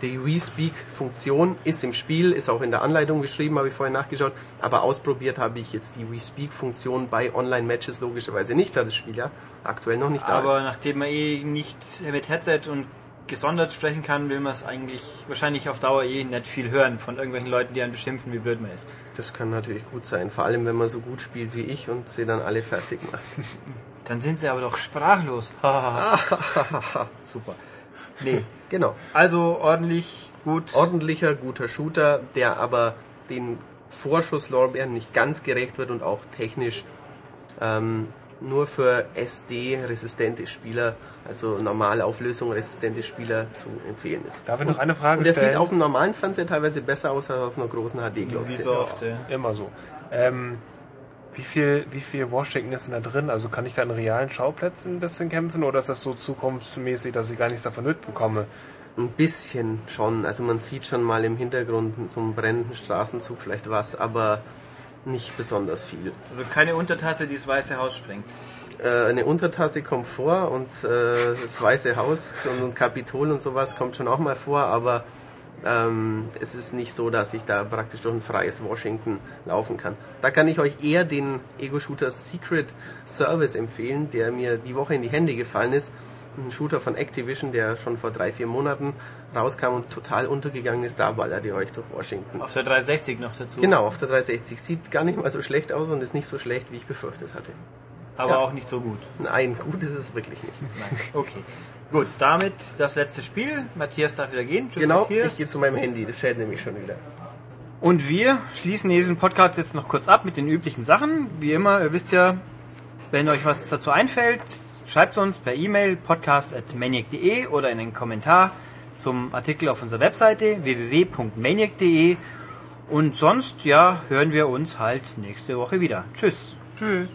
Die WeSpeak-Funktion ist im Spiel, ist auch in der Anleitung beschrieben, habe ich vorher nachgeschaut, aber ausprobiert habe ich jetzt die WeSpeak-Funktion bei Online-Matches logischerweise nicht, da das Spiel ja aktuell noch nicht da Aber ist. nachdem man eh nicht mit Headset und gesondert sprechen kann, will man es eigentlich wahrscheinlich auf Dauer eh nicht viel hören von irgendwelchen Leuten, die einen beschimpfen, wie blöd man ist. Das kann natürlich gut sein, vor allem wenn man so gut spielt wie ich und sie dann alle fertig macht. Dann sind sie aber doch sprachlos. Super. Nee, genau. also ordentlich, gut. ordentlicher, guter Shooter, der aber den Vorschusslorbeeren nicht ganz gerecht wird und auch technisch ähm, nur für SD-resistente Spieler, also normale Auflösung resistente Spieler zu empfehlen ist. Darf ich noch eine Frage Und der stellen? sieht auf einem normalen Fernseher teilweise besser aus als auf einer großen HD-Glotze. wie so oft. Ja. Immer so. Ähm, wie viel, wie viel Washington ist denn da drin? Also kann ich da in realen Schauplätzen ein bisschen kämpfen oder ist das so zukunftsmäßig, dass ich gar nichts davon mitbekomme? Ein bisschen schon, also man sieht schon mal im Hintergrund so einen brennenden Straßenzug vielleicht was, aber nicht besonders viel. Also keine Untertasse, die das Weiße Haus sprengt. äh, eine Untertasse kommt vor und äh, das Weiße Haus und, und Kapitol und sowas kommt schon auch mal vor, aber ähm, es ist nicht so, dass ich da praktisch durch ein freies Washington laufen kann. Da kann ich euch eher den Ego-Shooter Secret Service empfehlen, der mir die Woche in die Hände gefallen ist. Ein Shooter von Activision, der schon vor drei, vier Monaten rauskam und total untergegangen ist. Da ballert ihr euch durch Washington. Auf der 360 noch dazu. Genau, auf der 360. Sieht gar nicht mal so schlecht aus und ist nicht so schlecht, wie ich befürchtet hatte. Aber Ja. auch nicht so gut. Nein, gut ist es wirklich nicht. Nein. Okay. Gut, damit das letzte Spiel. Matthias darf wieder gehen. Tschüss, Genau, Matthias. ich gehe zu meinem Handy, das schellt nämlich schon wieder. Und wir schließen diesen Podcast jetzt noch kurz ab mit den üblichen Sachen. Wie immer, ihr wisst ja, wenn euch was dazu einfällt, schreibt uns per E-Mail podcast.maniac.de oder in den Kommentar zum Artikel auf unserer Webseite www.maniac.de. Und sonst, ja, hören wir uns halt nächste Woche wieder. Tschüss. Tschüss.